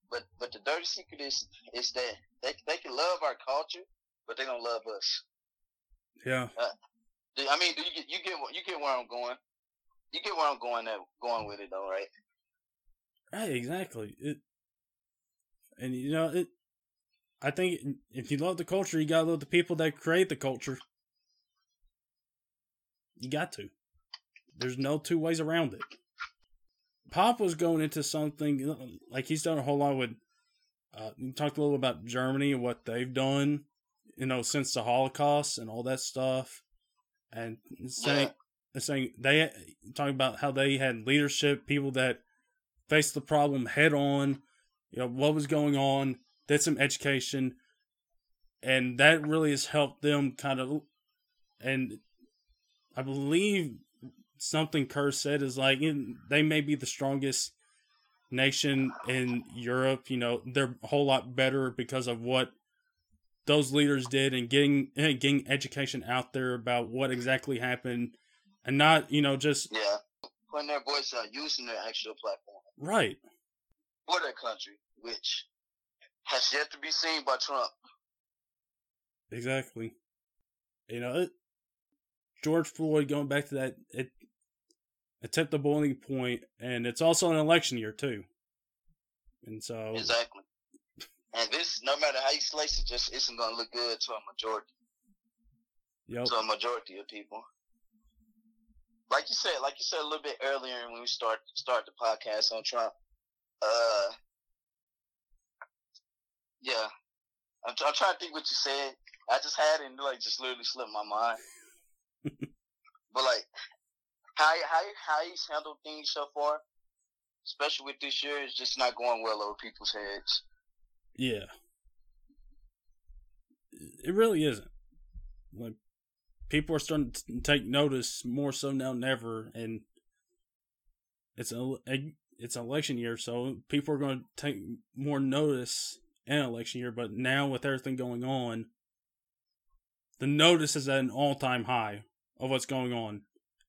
S2: But but the dirty secret is is that they they can love our culture, but they don't love us.
S1: Yeah. Uh,
S2: I mean, you get you get you get where I'm going? You get where I'm going at going with it, though, right?
S1: Right, exactly. It, and you know it. I think if you love the culture, you gotta love the people that create the culture. You got to. There's no two ways around it. Pop was going into something like he's done a whole lot with. Uh, talked a little about Germany and what they've done, you know, since the Holocaust and all that stuff, and saying saying they talking about how they had leadership, people that faced the problem head on, you know, what was going on, did some education, and that really has helped them kind of. And I believe something Kerr said is like they may be the strongest nation in Europe. You know, they're a whole lot better because of what those leaders did and getting getting education out there about what exactly happened, and not you know just
S2: yeah putting their voice out, using their actual platform
S1: right
S2: for their country, which has yet to be seen by Trump.
S1: Exactly. You know, it, George Floyd going back to that, it attempt the boiling point, and it's also an election year too. And so
S2: exactly, and this no matter how you slice it, just isn't going to look good to a majority. Yep. To a majority of people. Like you said, like you said a little bit earlier when we start start the podcast on Trump. Uh, yeah, I'm, I'm trying to think what you said. I just had it and like just literally slipped my mind. but like, how how how he's handled things so far, especially with this year, is just not going well over people's heads.
S1: Yeah, it really isn't. Like people are starting to take notice more so now than ever, and it's a it's an election year, so people are going to take more notice in election year. But now with everything going on, the notice is at an all time high of what's going on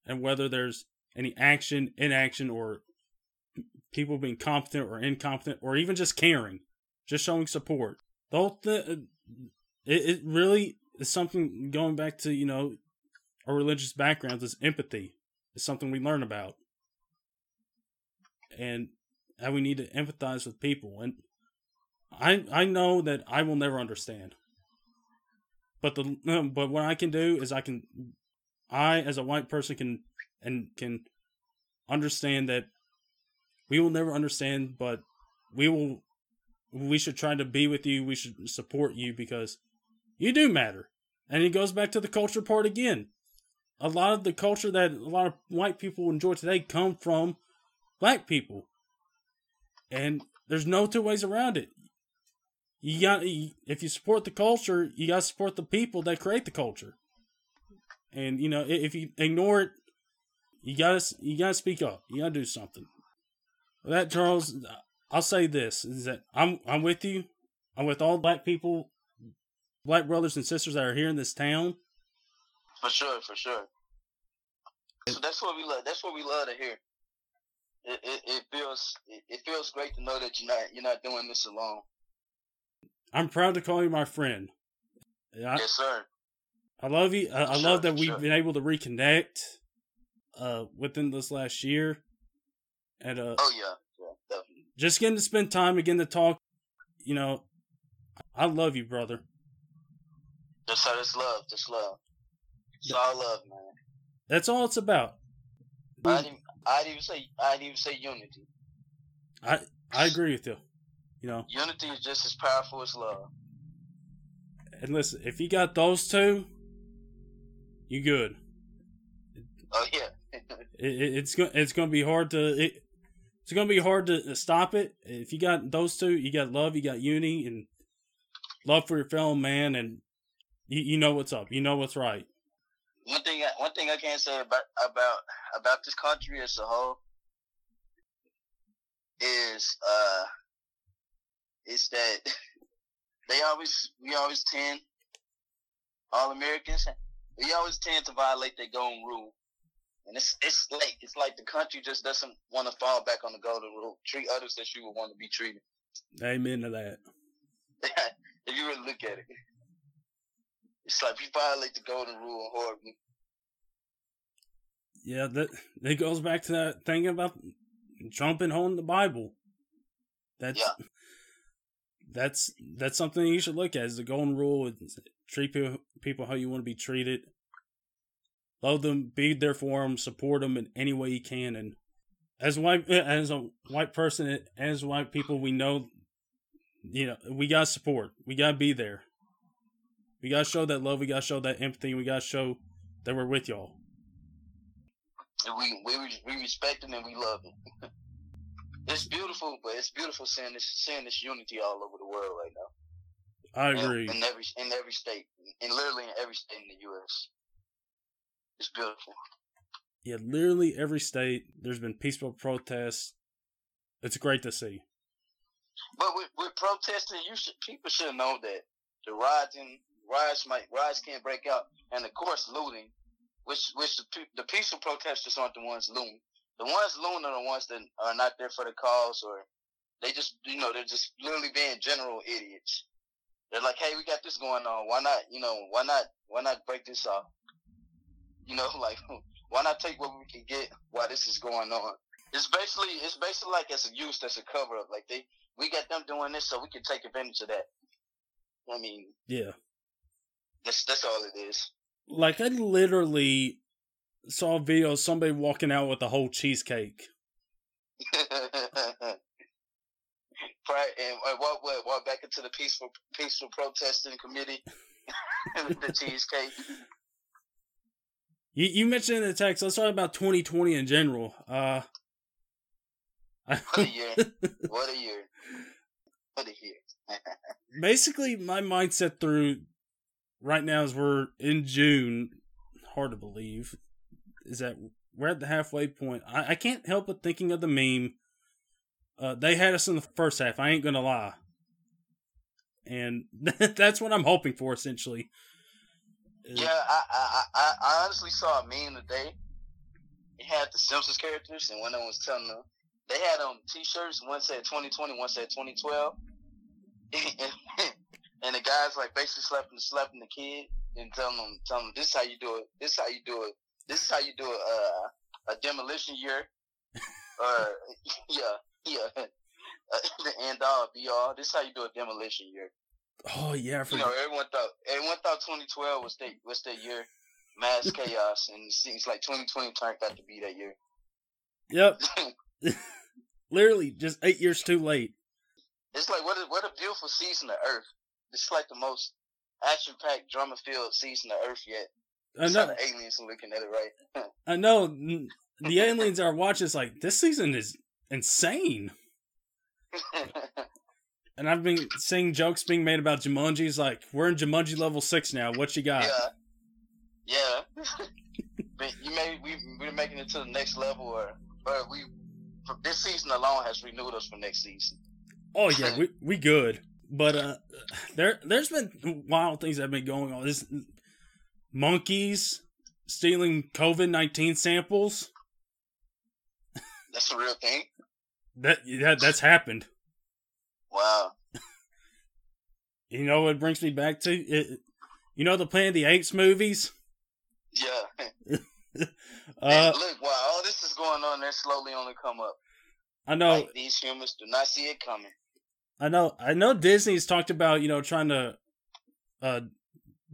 S1: and whether there's any action, inaction, or people being competent or incompetent, or even just caring, just showing support. The whole thing, uh, it, it really is something going back to, you know, our religious backgrounds is empathy. Is something we learn about. And how we need to empathize with people. And I I know that I will never understand. But the but what I can do is I can I, as a white person, can and can understand that we will never understand, but we will. We should try to be with you. We should support you because you do matter. And it goes back to the culture part again. A lot of the culture that a lot of white people enjoy today come from black people. And there's no two ways around it. You got if you support the culture, you got to support the people that create the culture. And you know, if you ignore it, you gotta you gotta speak up. You gotta do something. That Charles, I'll say this is that I'm I'm with you. I'm with all black people, black brothers and sisters that are here in this town.
S2: For sure, for sure. So that's what we love. That's what we love to hear. It it, it feels it, it feels great to know that you're not you're not doing this alone.
S1: I'm proud to call you my friend.
S2: I, yes, sir.
S1: I love you. I, I sure, love that we've sure. been able to reconnect uh, within this last year. And uh,
S2: oh yeah, yeah, definitely.
S1: Just getting to spend time again to talk. You know, I love you, brother.
S2: Just how this love, just love. It's all love, man.
S1: That's all it's about.
S2: I didn't, I'd even say I didn't even say unity.
S1: I I agree with you. You know,
S2: unity is just as powerful as love.
S1: And listen, if you got those two, you good.
S2: Oh yeah.
S1: it, it, it's gonna it's gonna be hard to it, it's gonna be hard to stop it. If you got those two, you got love, you got unity, and love for your fellow man, and you, you know what's up. You know what's right.
S2: One thing, one thing I can't say about about about this country as a whole is uh is that they always we always tend all Americans we always tend to violate their golden rule. And it's it's like it's like the country just doesn't want to fall back on the golden rule. Treat others as you would want to be treated.
S1: Amen to that.
S2: if you really look at it. It's like you violate the golden rule horribly.
S1: Yeah, that that goes back to that thing about jumping on the Bible. That's yeah. That's that's something you should look at. Is the golden rule treat people, people how you want to be treated. Love them, be there for them, support them in any way you can. And as white, as a white person, as white people, we know, you know, we got support. We got to be there. We got to show that love. We got to show that empathy. We got to show that we're with y'all.
S2: we we we respect them and we love it. it's beautiful, but it's beautiful seeing this seeing this unity all over the world right now.
S1: I agree.
S2: In, in every in every state, in literally in every state in the U.S. It's beautiful.
S1: Yeah, literally every state. There's been peaceful protests. It's great to see.
S2: But with, with protesting, you should people should know that the rioting riots might riots can't break out, and of course looting, which which the, the peaceful protesters aren't the ones looting. The ones looting are the ones that are not there for the cause, or they just you know they're just literally being general idiots. They're like, hey, we got this going on. Why not, you know, why not, why not break this off? You know, like, why not take what we can get while this is going on? It's basically, it's basically like it's a use that's a cover up. Like they, we got them doing this so we can take advantage of that. I mean,
S1: yeah,
S2: that's that's all it is.
S1: Like I literally saw a video of somebody walking out with a whole cheesecake.
S2: Right, and what what what back into the peaceful peaceful protesting committee, with the cheesecake.
S1: You you mentioned in the text. Let's talk about 2020 in general. Uh,
S2: what a year! What a year! What a year!
S1: Basically, my mindset through right now is we're in June. Hard to believe is that we're at the halfway point. I, I can't help but thinking of the meme uh, they had us in the first half. I ain't gonna lie, and that's what I'm hoping for essentially.
S2: Yeah, I, I I I honestly saw a meme today. It had the Simpsons characters, and one of them was telling them they had um T-shirts. One said 2020, one said 2012, and the guys like basically slapping slapping the kid and telling them telling them this is how you do it. This is how you do it. This is how you do a uh, a demolition year. or yeah, yeah. The end all be all. This is how you do a demolition year.
S1: Oh yeah,
S2: you know everyone thought everyone thought 2012 was the was the year mass chaos, and it seems like 2020 turned out to be that year.
S1: Yep. Literally, just eight years too late.
S2: It's like what a what a beautiful season of Earth. It's like the most action packed drama filled season of Earth yet. I know. The aliens are looking at it right.
S1: I know. The aliens are watching. It's like this season is insane. and I've been seeing jokes being made about Jumanji's like, we're in Jumanji level six now. What you got?
S2: Yeah, yeah. but you may we we're making it to the next level, or or we this season alone has renewed us for next season.
S1: Oh yeah, we we good. But uh, there there's been wild things that have been going on. This monkeys stealing COVID nineteen samples.
S2: That's a real thing.
S1: That that that's happened.
S2: Wow.
S1: You know what brings me back to it? You know the Planet of the Apes movies.
S2: Yeah.
S1: Uh,
S2: look, while all this is going on, they're slowly on the come up.
S1: I know.
S2: Like, these humans do not see it coming.
S1: I know. I know. Disney's talked about you know trying to uh,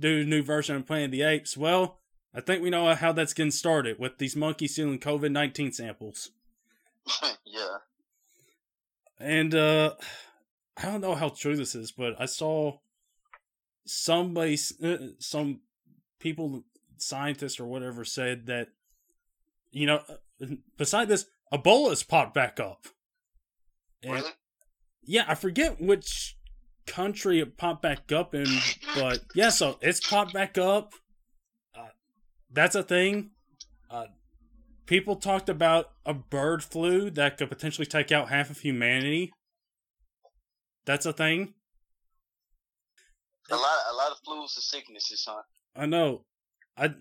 S1: do a new version of Planet of the Apes. Well, I think we know how that's getting started with these monkeys stealing COVID nineteen samples.
S2: yeah.
S1: And uh, I don't know how true this is, but I saw somebody, uh, some people, scientists or whatever, said that you know, beside this, Ebola's popped back up.
S2: And, really?
S1: Yeah, I forget which country it popped back up in, but yeah, so it's popped back up. Uh, that's a thing. Uh, people talked about a bird flu that could potentially take out half of humanity. That's a thing.
S2: A lot, a lot of flus and sicknesses, huh?
S1: I know. I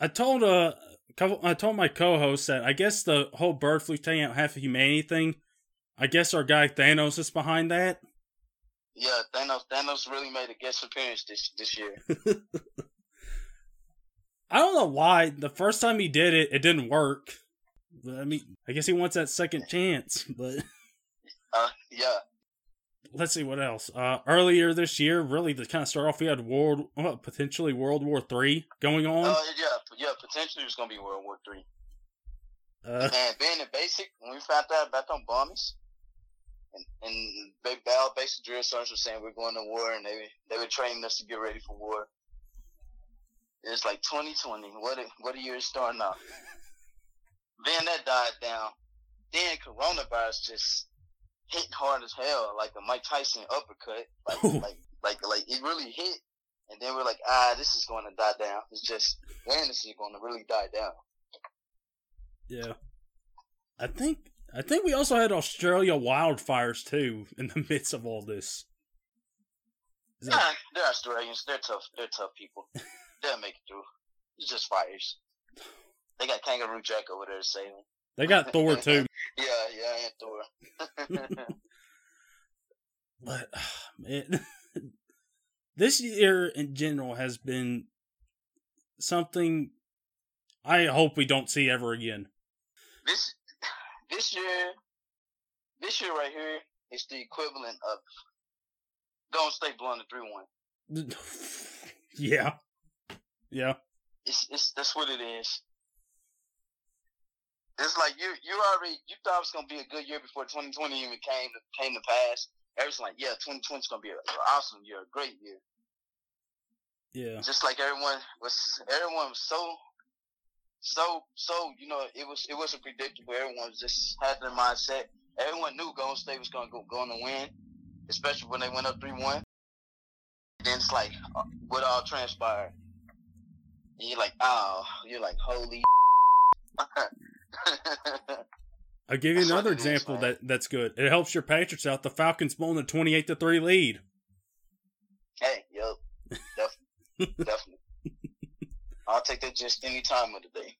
S1: I told uh couple, I told my co-host that I guess the whole bird flu taking out half of humanity thing. I guess our guy Thanos is behind that.
S2: Yeah, Thanos. Thanos really made a guest appearance this this year.
S1: I don't know why. The first time he did it, it didn't work. I mean, I guess he wants that second chance, but.
S2: Uh, yeah.
S1: Let's see what else. Uh, earlier this year, really to kind of start off, we had world well, potentially World War Three going on.
S2: Uh, yeah, yeah, potentially it's gonna be World War Three. Uh, and being in basic, when we found out about them bombings, and, and Big Bell basic drill sergeants were saying we're going to war, and they they were training us to get ready for war. It's like 2020. What a, what a year starting off. then that died down. Then coronavirus just hit hard as hell, like a Mike Tyson uppercut. Like like like like it really hit and then we're like, ah, this is going to die down. It's just when is it going to really die down?
S1: Yeah, I think I think we also had Australia wildfires too in the midst of all this.
S2: Is nah, that... they're Australians. They're tough. They're tough people. They'll make it through. It's just fires. They got Kangaroo Jack over there saving.
S1: They got Thor too.
S2: yeah, yeah, and Thor.
S1: but man, this year in general has been something I hope we don't see ever again.
S2: This this year this year right here is the equivalent of Golden State blowing the three
S1: one. yeah. Yeah.
S2: It's it's that's what it is. It's like you you already you thought it was gonna be a good year before 2020 even came to, came to pass. Everyone's like, yeah, 2020 is gonna be an awesome year, a great year.
S1: Yeah.
S2: Just like everyone was, everyone was so, so, so. You know, it was it wasn't predictable. Everyone was just had their mindset. Everyone knew Golden State was gonna go going to win, especially when they went up three one. Then it's like, uh, what all transpired? And you're like, oh, you're like, holy.
S1: I'll give you that's another example is, that that's good. It helps your Patriots out. The Falcons blowing a twenty-eight to three lead.
S2: Hey, yo, definitely. I'll take that just any time of the
S1: day.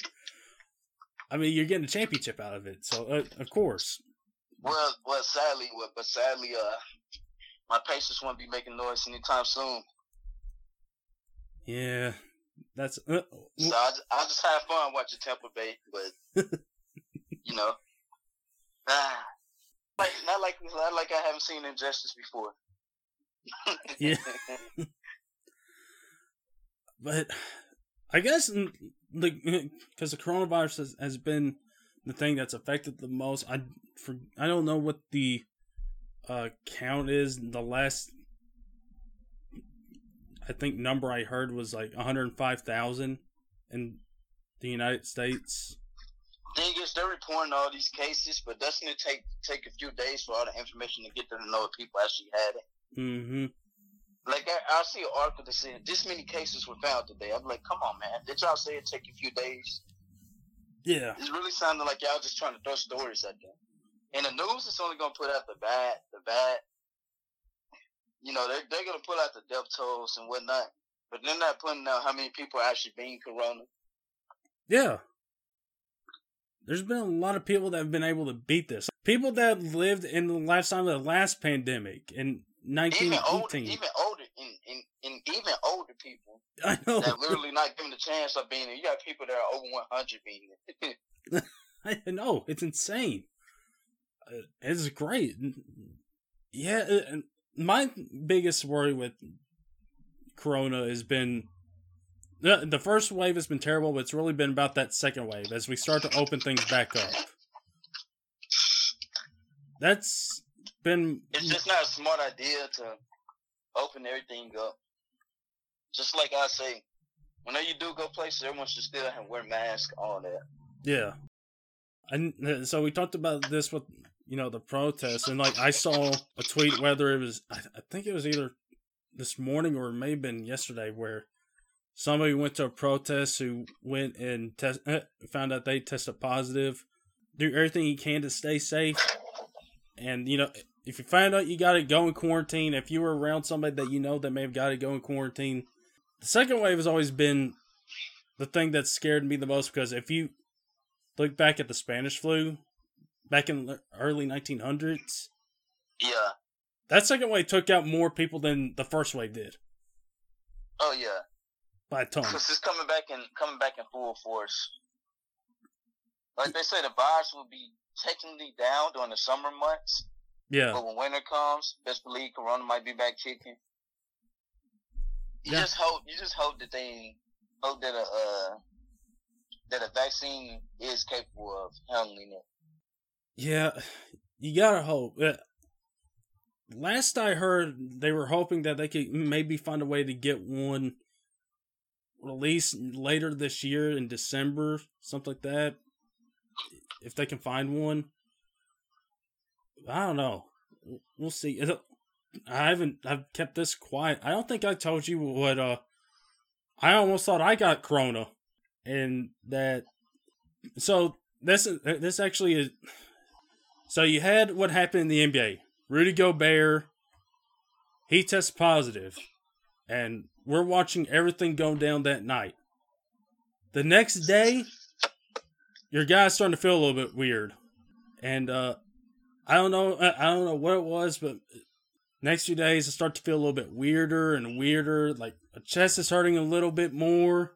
S1: I mean, you're getting a championship out of it, so uh, of course.
S2: Well, well, sadly, well, but sadly, uh, my Pacers won't be making noise anytime soon.
S1: Yeah, that's. Uh,
S2: so I, I just have fun watching Tampa Bay, but you know, ah, like not like not like I haven't seen injustice before
S1: yeah. but I guess the because the coronavirus has, has been the thing that's affected the most. I for I don't know what the uh, count is. The last I think number I heard was like 105,000 in the United States.
S2: Thing is, they're reporting all these cases, but doesn't it take take a few days for all the information to get to know if people actually had it?
S1: Mm-hmm.
S2: Like I, I see an article that said this many cases were found today. I'm like, come on, man! Did y'all say it take a few days?
S1: Yeah.
S2: It's really sounding like y'all just trying to throw stories at them. And the news is only gonna put out the bad, the bad. You know, they're they're gonna put out the death tolls and whatnot, but they're not putting out how many people are actually being corona.
S1: Yeah. There's been a lot of people that have been able to beat this. People that lived in the lifetime of the last pandemic in
S2: Even old,
S1: 1918.
S2: even older, in, in, in even older people
S1: I know.
S2: that literally not given the chance of being there. You got people that are over one hundred being it.
S1: I know. It's insane. Uh, It's great. Yeah. uh, My biggest worry with Corona has been the, the first wave has been terrible, but it's really been about that second wave as we start to open things back up. That's been
S2: It's just not a smart idea to open everything up. Just like I say, whenever you do go places, everyone should still have wear masks, all that.
S1: Yeah. And uh, so we talked about this with, you know, the protests, and like I saw a tweet, whether it was, I, think it was either this morning or it may have been yesterday, where somebody went to a protest who went and test, uh, found out they tested positive. Do everything you can to stay safe. And, you know, if you find out you got it, go in quarantine. If you were around somebody that you know that may have got it, go in quarantine. The second wave has always been the thing that scared me the most because if you look back at the Spanish flu back in the early 1900s,
S2: Yeah.
S1: that second wave took out more people than the first wave did
S2: Oh yeah.
S1: by a ton.
S2: Because it's coming back in coming back in full force. Like they say, the virus will be technically down during the summer months,
S1: Yeah,
S2: but when winter comes, best believe Corona might be back kicking. You
S1: Yeah.
S2: just hope you just hope that they hope that a uh, that a vaccine is capable of handling it.
S1: yeah, you gotta hope. Uh, Last I heard, they were hoping that they could maybe find a way to get one released later this year in December, something like that. If they can find one, I don't know. We'll see. I haven't. I've kept this quiet. I don't think I told you what. Uh, I almost thought I got Corona, and that. So this this actually is. So you had what happened in the NBA. Rudy Gobert, he tests positive, and we're watching everything go down that night. The next day, your guy's starting to feel a little bit weird, and uh, I don't know, I don't know what it was, but next few days I start to feel a little bit weirder and weirder. Like my chest is hurting a little bit more,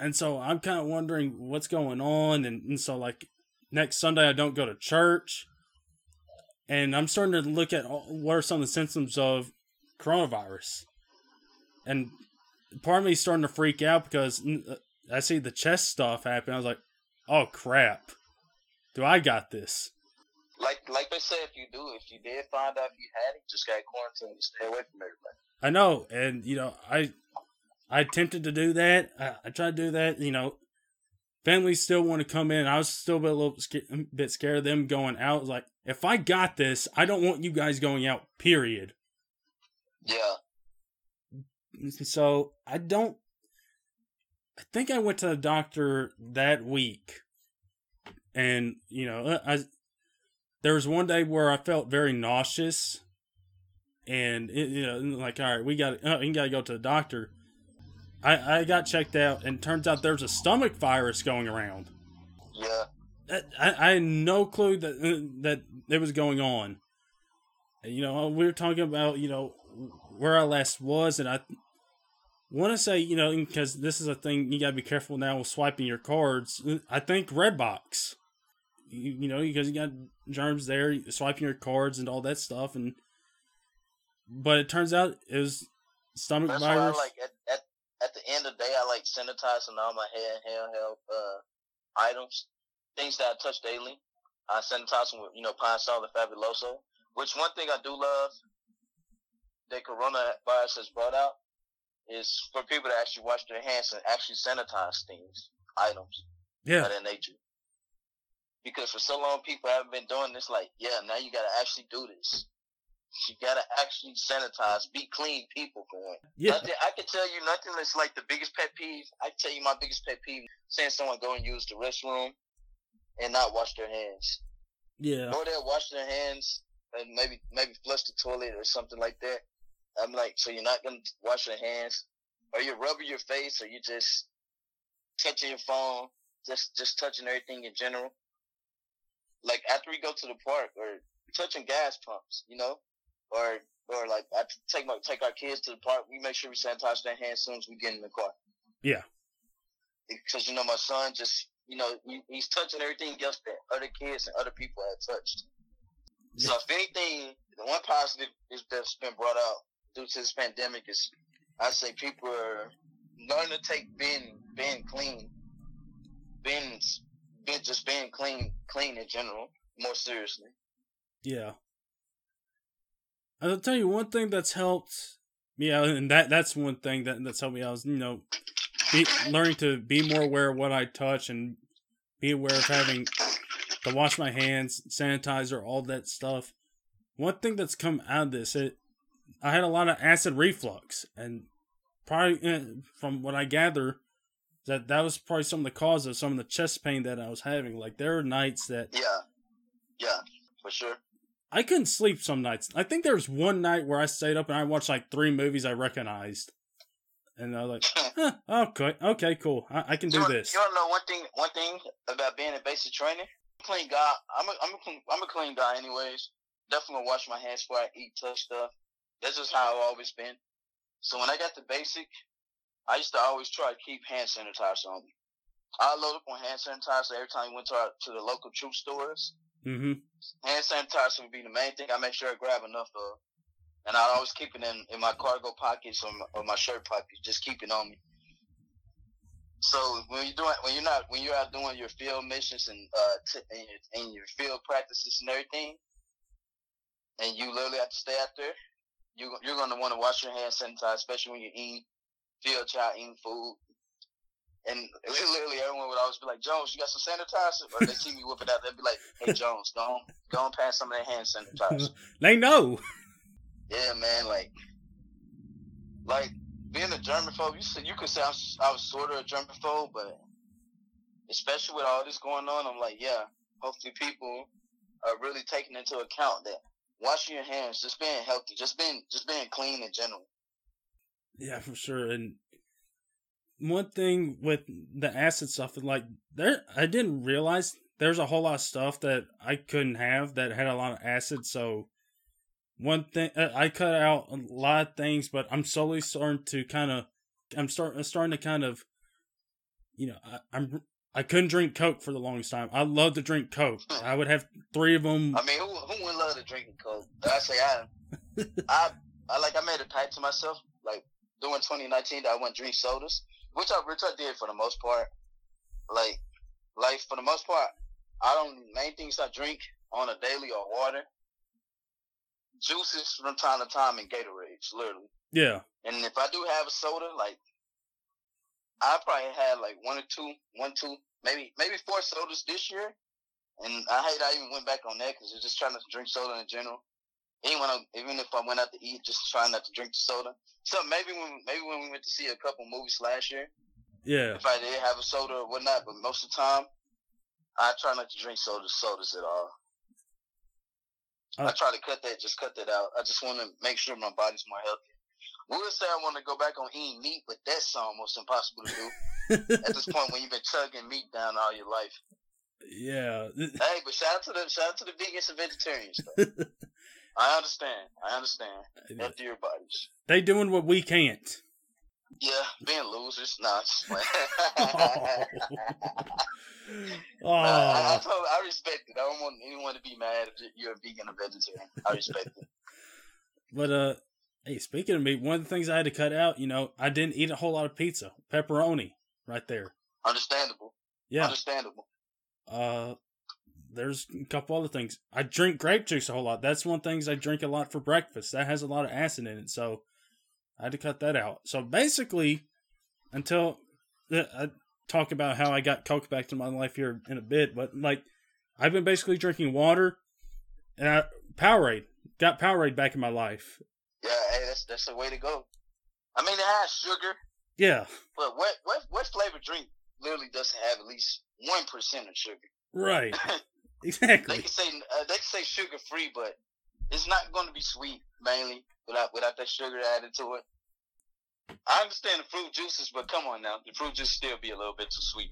S1: and so I'm kind of wondering what's going on. And, and so like next Sunday I don't go to church, and I'm starting to look at all- what are some of the symptoms of coronavirus, and part of me is starting to freak out because uh, I see the chest stuff happen. I was like, oh crap, do I got this?
S2: Like they said, if you do, if you did find out if you had it, just got quarantined, stay away from everybody.
S1: I know, and you know, I I attempted to do that. I, I tried to do that. You know, families still want to come in. I was still a bit, a little a bit scared of them going out. Like, if I got this, I don't want you guys going out. Period.
S2: Yeah.
S1: So I don't. I think I went to the doctor that week, and you know, I there was one day where I felt very nauseous, and it, you know, like all right, we got uh, you got to go to the doctor. I I got checked out, and turns out there's a stomach virus going around.
S2: Yeah.
S1: I, I had no clue that uh, that it was going on. You know, we were talking about you know where I last was, and I want to say you know because this is a thing you got to be careful now with swiping your cards. I think Redbox, you, you know, because you got germs there, swiping your cards and all that stuff, and but it turns out it was stomach
S2: That's why I
S1: virus.
S2: like at, at at the end of the day, I like sanitizing all my hand handheld uh, items, things that I touch daily. I sanitize them with you know Pine Sol and Fabuloso. Which one thing I do love that coronavirus has brought out is for people to actually wash their hands and actually sanitize things, items
S1: yeah,
S2: of that nature. Because for so long, people haven't been doing this. Like, yeah, now you got to actually do this. you gotta actually sanitize, be clean people for one.
S1: Yeah.
S2: Nothing, I can tell you nothing that's like the biggest pet peeve. I can tell you my biggest pet peeve: seeing someone go and use the restroom and not wash their hands,
S1: Yeah.
S2: or they'll wash their hands and maybe maybe flush the toilet or something like that. I'm like, so you're not gonna wash your hands, or you're rubbing your face, or you just touching your phone, just just touching everything in general. Like after we go to the park, or touching gas pumps, you know, or or like I take my take our kids to the park, we make sure we sanitize their hands as soon as we get in the car.
S1: Yeah.
S2: Because you know my son just you know he, he's touching everything else that other kids and other people have touched. So if anything, the one positive is that's been brought out due to this pandemic is I say people are learning to take being being clean, being, being just being clean clean in general more seriously.
S1: Yeah. I'll tell you one thing that's helped me out, and that that's one thing that that's helped me out is you know, be, learning to be more aware of what I touch and be aware of having to wash my hands, sanitizer, all that stuff. One thing that's come out of this, it I had a lot of acid reflux, and probably eh, from what I gather, that that was probably some of the cause of some of the chest pain that I was having. Like there are nights that
S2: Yeah, yeah, for sure.
S1: I couldn't sleep some nights. I think there was one night where I stayed up and I watched like three movies I recognized, and I was like, huh, "Okay, okay, cool. I, I can do
S2: you wanna-
S1: this."
S2: You want to know one thing? One thing about being a basic trainer. Clean guy. I'm a I'm a clean, I'm a clean guy, anyways. Definitely gonna wash my hands before I eat, touch stuff. That's just how I've always been. So when I got the basic, I used to always try to keep hand sanitizer on me. I load up on hand sanitizer every time we went to our, to the local troop stores.
S1: Mm-hmm.
S2: Hand sanitizer would be the main thing I make sure I grab enough of. And I'd always keep it in, in my cargo pockets or my, or my shirt pockets. Just keep it on me. So when you're doing, when you're not, when you're out doing your field missions and uh t- and, your, and your field practices and everything, and you literally have to stay out there, you you're gonna want to wash your hands sanitize, especially when you're eating field child eating food. And literally everyone would always be like, Jones, you got some sanitizer? Or they see me whip it out, they'd be like, Hey Jones, go on, go on pass some of that hand sanitizer.
S1: They know.
S2: Yeah, man, like, like being a germaphobe. You said you could say I was, I was sort of a germaphobe, but especially with all this going on, I'm like, yeah. Hopefully, people are really taking into account that washing your hands, just being healthy, just being just being clean in general.
S1: Yeah, for sure. And one thing with the acid stuff, like there, I didn't realize there's a whole lot of stuff that I couldn't have that had a lot of acid. So one thing uh, I cut out a lot of things, but I'm slowly starting to kind of, I'm starting starting to kind of, you know, I, I'm. I couldn't drink Coke for the longest time. I love to drink Coke. I would have three of them.
S2: I mean, who who wouldn't love to drink Coke? I say I, I, I like I made a pact to myself, like during 2019 that I wouldn't drink sodas, which I which I did for the most part. Like, like for the most part, I don't main things I drink on a daily or water, juices from time to time, and Gatorades, literally.
S1: Yeah,
S2: And if I do have a soda, like I probably had like one or two, one, two, maybe maybe four sodas this year. And I hate I even went back on that because I'm just trying to drink soda in general. Even when I, even if I went out to eat, just trying not to drink the soda. So maybe when maybe when we went to see a couple movies last year,
S1: yeah.
S2: if I did have a soda or whatnot, but most of the time, I try not to drink sodas, sodas at all.
S1: Uh,
S2: I try to cut that, just cut that out. I just want to make sure my body's more healthy. We would say I want to go back on eating meat, but that's almost impossible to do at this point when you've been chugging meat down all your life.
S1: yeah.
S2: Hey, but shout out to the shout out to the vegans and vegetarians. I understand. I understand. Healthy your bodies.
S1: They doing what we can't.
S2: Yeah, being losers, nah. playing.
S1: Oh,
S2: I, I, told, I respect it. I don't want anyone to be mad if you're a vegan or vegetarian. I respect it.
S1: but uh, hey, speaking of meat, one of the things I had to cut out, you know, I didn't eat a whole lot of pizza, pepperoni, right there.
S2: Understandable.
S1: Yeah.
S2: Understandable.
S1: Uh, there's a couple other things. I drink grape juice a whole lot. That's one of the things I drink a lot for breakfast. That has a lot of acid in it, so I had to cut that out. So basically, until uh, I talk about how I got Coke back to my life here in a bit, but like I've been basically drinking water and I, Powerade. got Powerade back in my life.
S2: Yeah, hey, that's that's the way to go. I mean, it has sugar,
S1: Yeah,
S2: but what what what flavor drink literally doesn't have at least one percent of sugar?
S1: right.
S2: They
S1: exactly.
S2: can say uh, they can say sugar free, but it's not going to be sweet mainly without without that sugar added to it. I understand the fruit juices, but come on now, the fruit juice still be a little bit too sweet,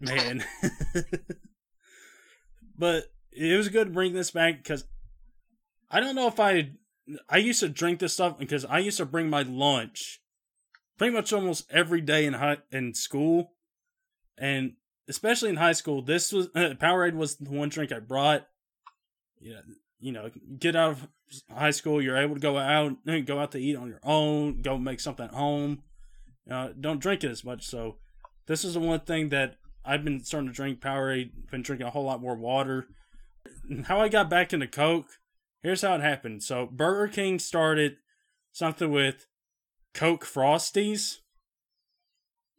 S2: man.
S1: man. but it was good to bring this back because I don't know if I I used to drink this stuff because I used to bring my lunch pretty much almost every day in high in school, and especially in high school. This was uh, Powerade was the one drink I brought. Yeah, you know, get out of high school, you're able to go out, go out to eat on your own, go make something at home. Uh, don't drink it as much. So this is the one thing that I've been starting to drink Powerade. Been drinking a whole lot more water. How I got back into Coke. Here's how it happened. So Burger King started something with Coke Frosties,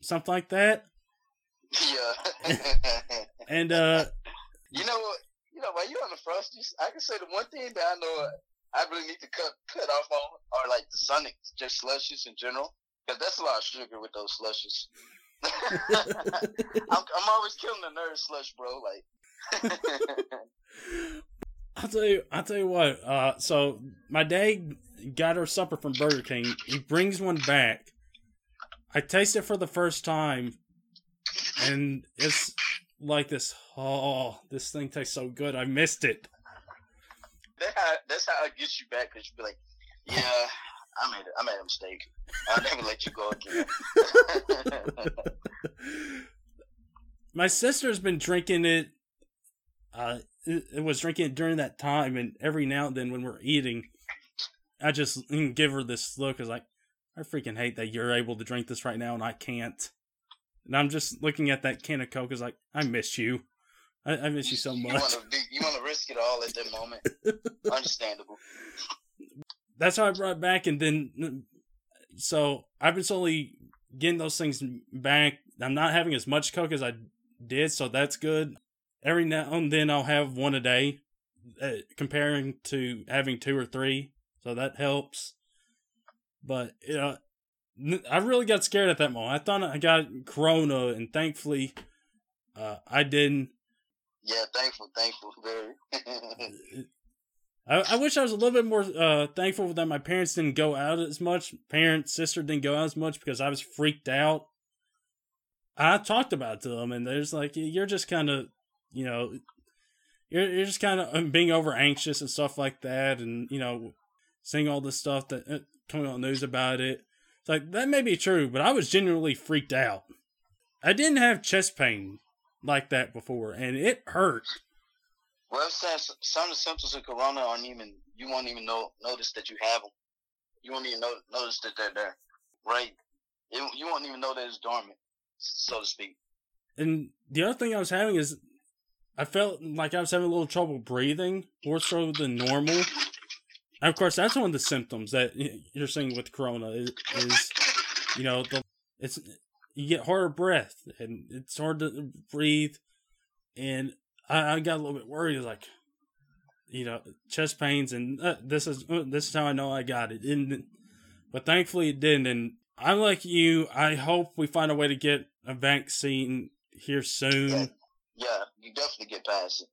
S1: something like that,
S2: Yeah.
S1: and uh,
S2: you know what? You know, while you're on the frosties, I can say the one thing that I know I really need to cut cut off on are like the Sonic just slushes in general, because that's a lot of sugar with those slushes. I'm, I'm always killing the nerd slush, bro. Like,
S1: I'll tell you, I'll tell you what. Uh, so my dad got her supper from Burger King. He brings one back. I taste it for the first time, and it's like this. Oh, this thing tastes so good. I missed it.
S2: that's how that's how it gets you back, because you be like, yeah, I made I made a mistake. I'll never let you go again.
S1: my sister's been drinking it. Uh, it, it was drinking it during that time, and every now and then when we're eating, I just give her this look. Is like, I freaking hate that you're able to drink this right now and I can't. And I'm just looking at that can of Coke. Is like, I miss you. I, I miss you so much.
S2: you want to risk it all at that moment. Understandable.
S1: That's how I brought it back, and then so I've been slowly getting those things back. I'm not having as much Coke as I did, so that's good. Every now and then I'll have one a day, uh, comparing to having two or three, so that helps. But you know, I really got scared at that moment. I thought I got Corona, and thankfully, uh, I didn't.
S2: Yeah, thankful, thankful, very.
S1: I, I wish I was a little bit more uh, thankful that my parents didn't go out as much. Parents, sister didn't go out as much because I was freaked out. I talked about it to them, and they're just like, "You're just kind of, you know, you're you're just kind of being over anxious and stuff like that, and you know, seeing all this stuff that uh, coming on the news about it. Like that may be true, but I was genuinely freaked out. I didn't have chest pain like that before, and it hurt.
S2: well, I'm some of the symptoms of corona aren't even you won't even know notice that you have them. You won't even know, notice that they're there, right? You, you won't even know that it's dormant, so to speak.
S1: And the other thing I was having is I felt like I was having a little trouble breathing, more so than normal. And of course, that's one of the symptoms that you're seeing with corona is, is you know, the it's you get harder breath and it's hard to breathe. And I, I got a little bit worried, like, you know, chest pains, and uh, this is uh, this is how I know I got it. And but thankfully it didn't. And I'm like you. I hope we find a way to get a vaccine here soon.
S2: Yeah, yeah, you definitely get past it.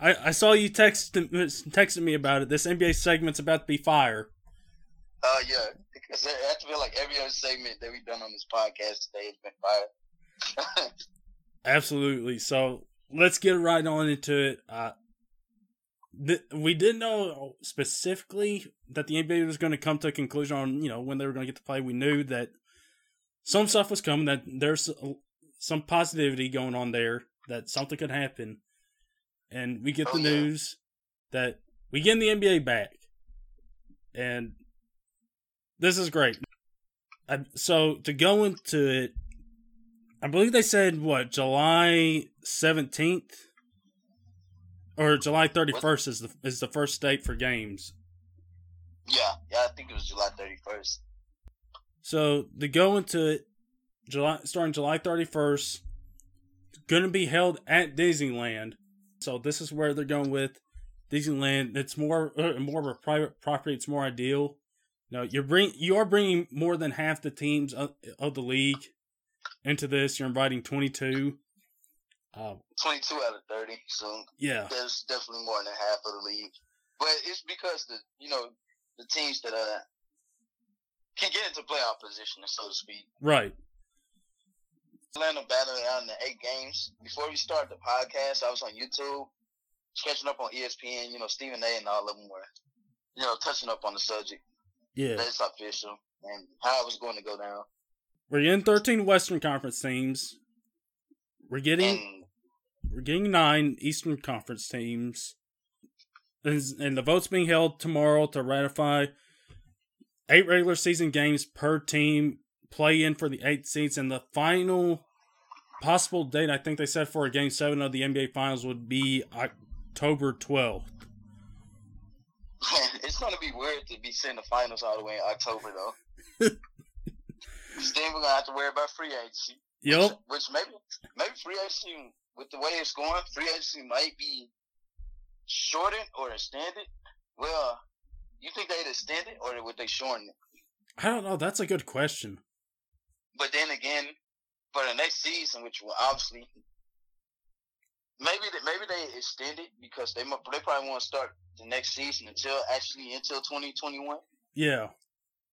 S1: I, I saw you text texted me about it. This NBA segment's about to be fire.
S2: Oh yeah, because I feel like every other segment that we've done on this podcast today has been fire.
S1: Absolutely. So let's get right on into it. Uh, th- we didn't know specifically that the NBA was going to come to a conclusion on you know when they were going to get to play. We knew that some stuff was coming. That there's some positivity going on there. That something could happen, and we get
S2: Oh,
S1: the
S2: yeah.
S1: news that we get the NBA back, and this is great. I, so to go into it, I believe they said what July seventeenth or July thirty first is the is the first date for games.
S2: yeah, yeah, I think it was July thirty first.
S1: So to go into it, July starting July thirty first, going to be held at Disneyland. So this is where they're going with Disneyland. It's more uh, more of a private property. It's more ideal. You know, you're bring you are bringing more than half the teams of, of the league into this. You're inviting 22.
S2: Uh, 22 out of 30. So
S1: yeah,
S2: there's definitely more than half of the league. But it's because the you know the teams that uh can get into playoff position, so to speak.
S1: Right.
S2: Atlanta battling out in the eight games. Before we start the podcast, I was on YouTube, catching up on ESPN. You know, Stephen A. and all of them were, you know, touching up on the subject.
S1: Yeah.
S2: That's official and how it was going to go down.
S1: We're getting 13 Western Conference teams. We're getting and, we're getting nine Eastern Conference teams. And, and the vote's being held tomorrow to ratify eight regular season games per team play in for the eight seats and the final possible date I think they said for a game seven of the NBA finals would be October 12th.
S2: it's going to be weird to be seeing the finals all the way in October, though. then we're going to have to worry about free agency.
S1: Yep.
S2: Which, which maybe maybe free agency, with the way it's going, free agency might be shortened or extended. Well, you think they'd extend it or would they shorten it?
S1: I don't know. That's a good question.
S2: But then again, for the next season, which will obviously maybe they, maybe they extend it because they they probably want to start the next season until actually until twenty twenty one.
S1: Yeah.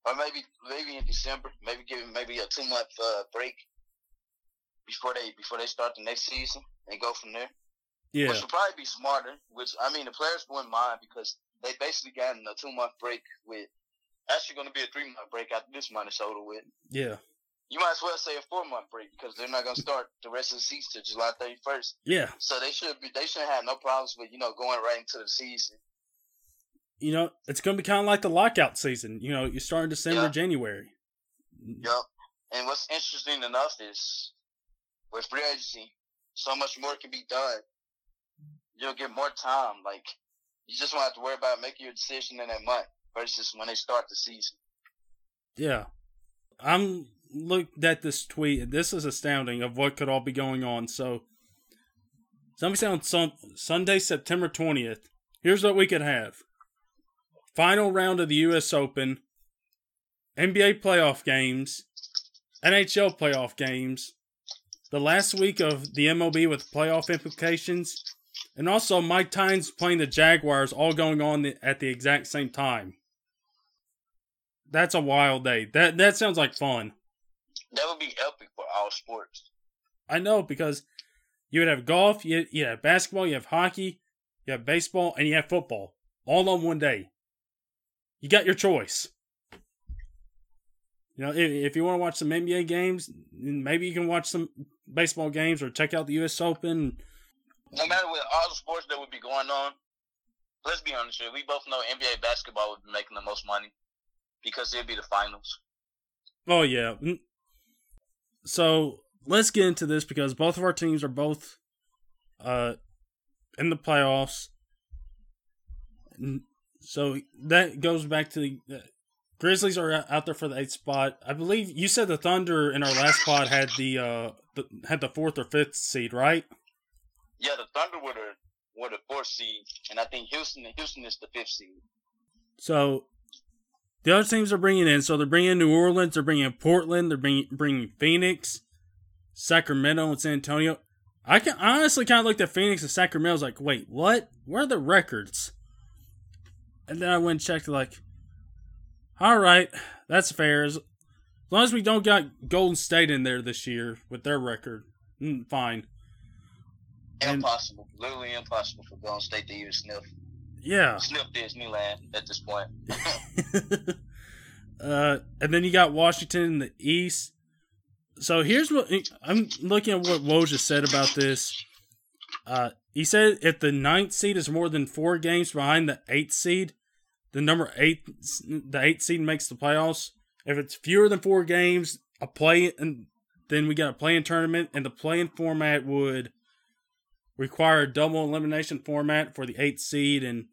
S2: Or maybe maybe in December, maybe give maybe a two month uh, break before they before they start the next season and go from there.
S1: Yeah.
S2: Which would probably be smarter. Which I mean, the players wouldn't mind because they basically got a two month break with actually going to be a three month break after this Minnesota with.
S1: Yeah
S2: you might as well say a four month break because they're not going to start the rest of the season till July 31st.
S1: Yeah.
S2: So they should be they shouldn't have no problems with you know going right into the season.
S1: You know, it's going to be kind of like the lockout season. You know, you start in December,
S2: yep.
S1: January.
S2: Yep. And what's interesting enough is with free agency, so much more can be done. You'll get more time. Like you just won't have to worry about making your decision in that month versus when they start the season.
S1: Yeah. I'm looked at this tweet. This is astounding of what could all be going on. So, somebody said on some, Sunday, September 20th, here's what we could have final round of the U.S. Open, NBA playoff games, NHL playoff games, the last week of the MLB with playoff implications, and also Mike Tynes playing the Jaguars all going on at the exact same time. That's a wild day. That that sounds like fun.
S2: That would be epic for all sports.
S1: I know because you would have golf, you, you have basketball, you have hockey, you have baseball, and you have football all on one day. You got your choice. You know, if, if you want to watch some NBA games, maybe you can watch some baseball games or check out the U.S. Open.
S2: No matter what, all the sports that would be going on, let's be honest here. We both know NBA basketball would be making the most money because it'd be the finals.
S1: Oh yeah, so let's get into this because both of our teams are both uh, in the playoffs. So that goes back to the uh, Grizzlies are out there for the eighth spot. I believe you said the Thunder in our last pod had the, uh, the had the fourth or fifth seed, right?
S2: Yeah, the Thunder were the were the fourth seed, and I think Houston Houston is the fifth seed.
S1: So the other teams are bringing in, so they're bringing New Orleans, they're bringing Portland, they're bringing, bringing Phoenix, Sacramento, and San Antonio. I can honestly kind of looked at Phoenix and Sacramento. I was like, wait, what? Where are the records? And then I went and checked, like, all right, that's fair. As long as we don't got Golden State in there this year with their record, mm, fine.
S2: Impossible, and, literally impossible for Golden State to even sniff
S1: yeah.
S2: Sniff Disneyland at this point.
S1: uh, and then you got Washington in the East. So here's what I'm looking at what Woj just said about this. Uh, he said if the ninth seed is more than four games behind the eighth seed, the number eight, the eighth seed makes the playoffs. If it's fewer than four games, a play, and then we got a play-in tournament, and the play-in format would require a double elimination format for the eighth seed and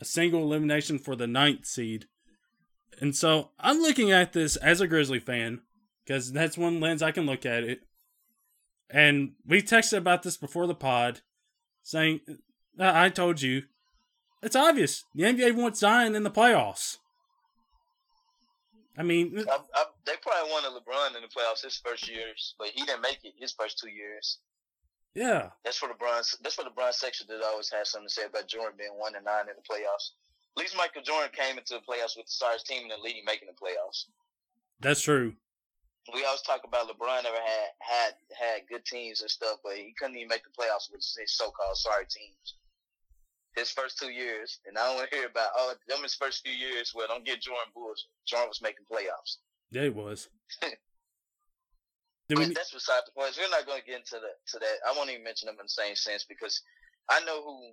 S1: a single elimination for the ninth seed. And so I'm looking at this as a Grizzly fan because that's one lens I can look at it. And we texted about this before the pod, saying, uh, I told you, it's obvious. The NBA wants Zion in the playoffs. I mean,
S2: I, I, they probably wanted LeBron in the playoffs his first years, but he didn't make it his first two years.
S1: Yeah,
S2: that's for the bronze. That's for the bronze section that always has something to say about Jordan being one and nine in the playoffs. At least Michael Jordan came into the playoffs with the Stars team in the league, making the playoffs.
S1: That's true.
S2: We always talk about LeBron never had had had good teams and stuff, but he couldn't even make the playoffs with his so-called sorry teams. His first two years, and I don't want to hear about oh them his first few years. Well, don't get Jordan Bulls. Jordan was making playoffs.
S1: Yeah, he was.
S2: Did we... That's beside the point. We're not going to get into that. To that, I won't even mention them in the same sense because I know who,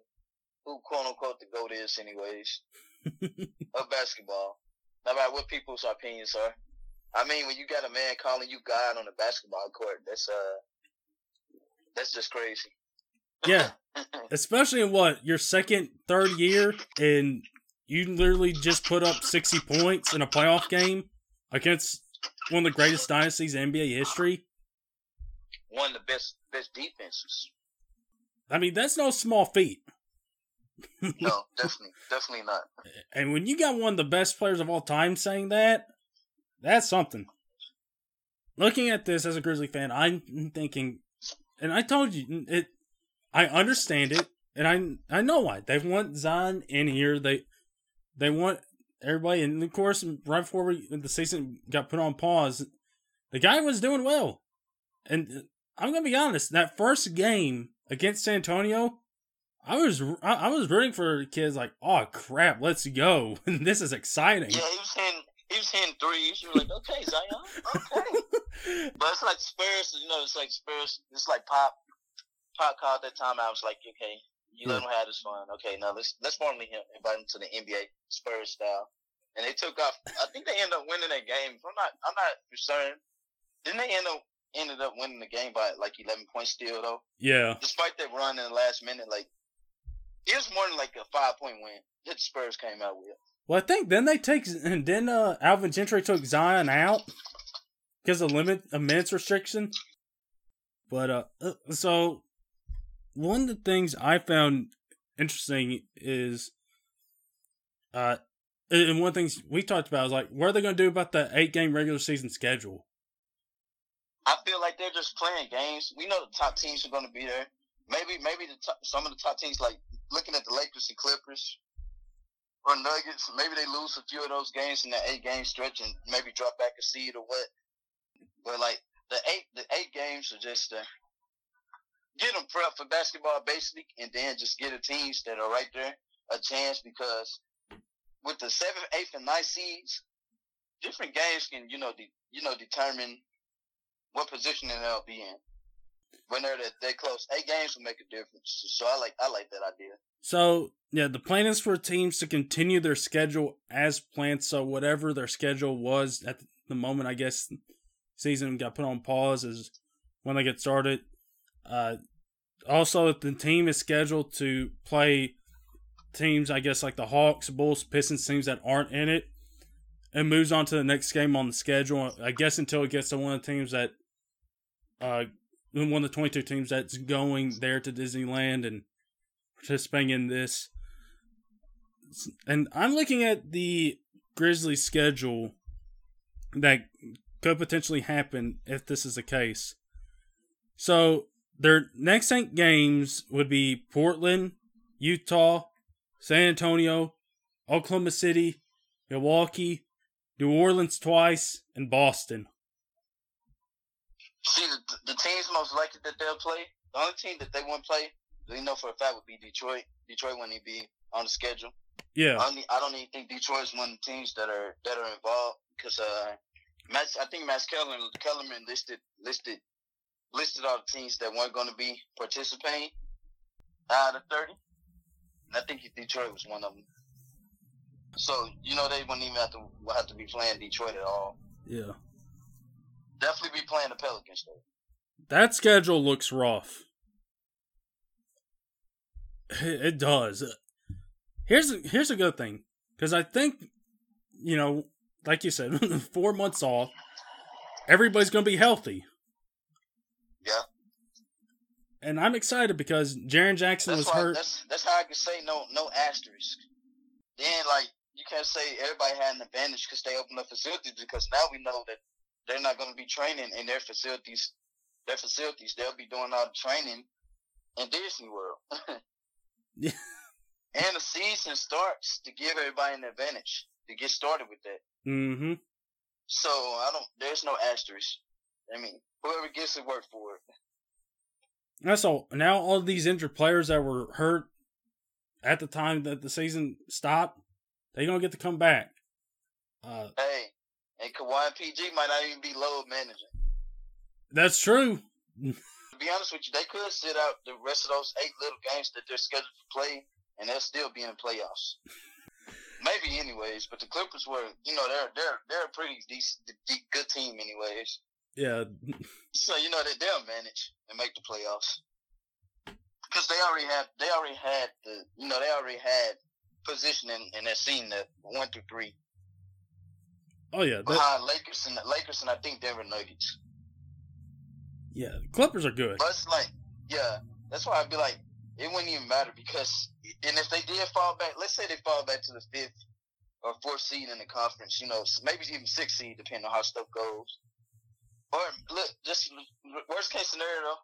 S2: who quote unquote the goat is, anyways, of basketball. No matter what people's opinions are. I mean, when you got a man calling you God on the basketball court, that's uh, that's just crazy.
S1: Yeah, especially in what your second, third year, and you literally just put up sixty points in a playoff game against one of the greatest dynasties in NBA history.
S2: One of the best best defenses.
S1: I mean, that's no small feat.
S2: no, definitely, definitely not.
S1: And when you got one of the best players of all time saying that, that's something. Looking at this as a Grizzly fan, I'm thinking, and I told you it. I understand it, and I I know why they want Zion in here. They they want everybody, and of course, right before we, the season got put on pause, the guy was doing well. And I'm gonna be honest, that first game against San Antonio, I was I, was rooting for kids like, oh crap, let's go, this is exciting.
S2: Yeah, he was hitting he was hitting threes. You were like, okay, Zion, okay. but it's like Spurs, you know, it's like Spurs. It's like Pop. Pop called that time. I was like, okay, you let him have his fun. Okay, now let's let's formally invite him to the NBA Spurs style. And they took off. I think they ended up winning that game. I'm not. I'm not concerned. Didn't they end up ended up winning the game by like 11 points still though?
S1: Yeah.
S2: Despite that run in the last minute, like it was more than like a five point win that the Spurs came out with.
S1: Well, I think then they take and then uh, Alvin Gentry took Zion out because of limit minutes restriction. But uh, uh so one of the things I found interesting is, uh, and one of the things we talked about is like, what are they going to do about the eight game regular season schedule?
S2: I feel like they're just playing games. We know the top teams are going to be there. Maybe, maybe the top, some of the top teams, like looking at the Lakers and Clippers or Nuggets, maybe they lose a few of those games in that eight game stretch and maybe drop back a seed or what. But like the eight, the eight games are just. Uh, get them prep for basketball basically, and then just get the teams that are right there a chance because with the seventh, eighth, and ninth seeds, different games can you know de- you know determine what position they'll be in. When they're that they close, eight games will make a difference. So I like I like that idea.
S1: So yeah, the plan is for teams to continue their schedule as planned. So whatever their schedule was at the moment, I guess season got put on pause is when they get started. Uh, also, the team is scheduled to play teams, I guess, like the Hawks, Bulls, Pistons, teams that aren't in it, and moves on to the next game on the schedule. I guess until it gets to one of the teams that, uh, one of the 22 teams that's going there to Disneyland and participating in this. And I'm looking at the Grizzlies schedule that could potentially happen if this is the case. So their next eight games would be Portland, Utah, San Antonio, Oklahoma City, Milwaukee, New Orleans twice, and Boston.
S2: See, the, the teams most likely that they'll play, the only team that they won't play, we know for a fact would be Detroit. Detroit wouldn't even be on the schedule.
S1: Yeah.
S2: I, only, I don't even think Detroit's one of the teams that are that are involved because uh, Max, I think Max Kellerman, Kellerman listed listed listed all the teams that weren't going to be participating out of 30. And I think Detroit was one of them. So, you know, they wouldn't even have to, have to be playing Detroit at all.
S1: Yeah.
S2: Definitely be playing the Pelicans, though.
S1: That schedule looks rough. It does. Here's a, here's a good thing because I think, you know, like you said, four months off, everybody's going to be healthy. And I'm excited because Jaren Jackson
S2: that's
S1: was
S2: why,
S1: hurt.
S2: That's that's how I can say no no asterisk. Then like you can't say everybody had an advantage because they opened up facilities because now we know that they're not going to be training in their facilities. Their facilities they'll be doing all the training in Disney World.
S1: Yeah.
S2: And the season starts to give everybody an advantage to get started with that.
S1: mm-hmm.
S2: So I don't. There's no asterisk. I mean, whoever gets it, work for it.
S1: That's all. Now all these injured players that were hurt at the time that the season stopped, they gonna get to come back. Uh,
S2: Hey, and Kawhi and PG might not even be load managing.
S1: that's true.
S2: To be honest with you, they could sit out the rest of those eight little games that they're scheduled to play, and they'll still be in the playoffs. Maybe, anyways. But the Clippers were, you know, they're they're they're a pretty decent, good team, anyways.
S1: Yeah,
S2: So you know that they'll manage and make the playoffs because they already have they already had the you know they already had positioning in, that scene that one through three
S1: oh yeah, that,
S2: behind Lakers and Lakers and I think Denver Nuggets.
S1: yeah. Clippers are good.
S2: But it's like, yeah, that's why I'd be like, it wouldn't even matter because, and if they did fall back, let's say they fall back to the fifth or fourth seed in the conference, you know, maybe even sixth seed, depending on how stuff goes. Or look, just worst case scenario,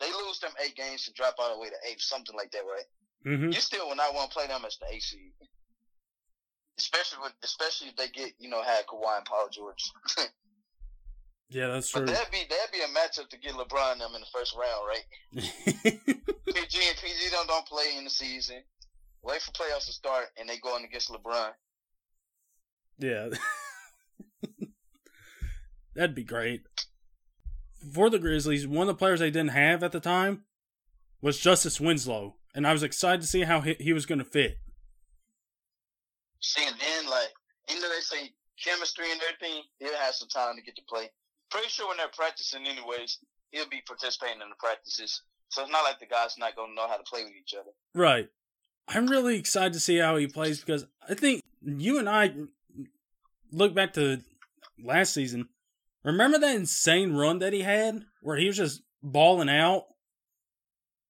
S2: they lose them eight games and drop all the way to eight, something like that, right?
S1: hmm
S2: You still will not want to play them as the eight seed. Especially with, especially if they get, you know, had Kawhi and Paul George.
S1: Yeah, that's
S2: but
S1: true.
S2: that'd be that'd be a matchup to get LeBron them in the first round, right? PG and PG don't don't play in the season. Wait for playoffs to start, and they going against LeBron.
S1: yeah, that'd be great. For the Grizzlies, one of the players they didn't have at the time was Justise Winslow, and I was excited to see how he, he was going to fit.
S2: See, and then like, even though they say chemistry and everything, he'll have some time to get to play. Pretty sure when they're practicing, anyways, he'll be participating in the practices. So it's not like the guys not gonna know how to play with each other.
S1: Right. I'm really excited to see how he plays because I think you and I look back to last season. Remember that insane run that he had where he was just balling out?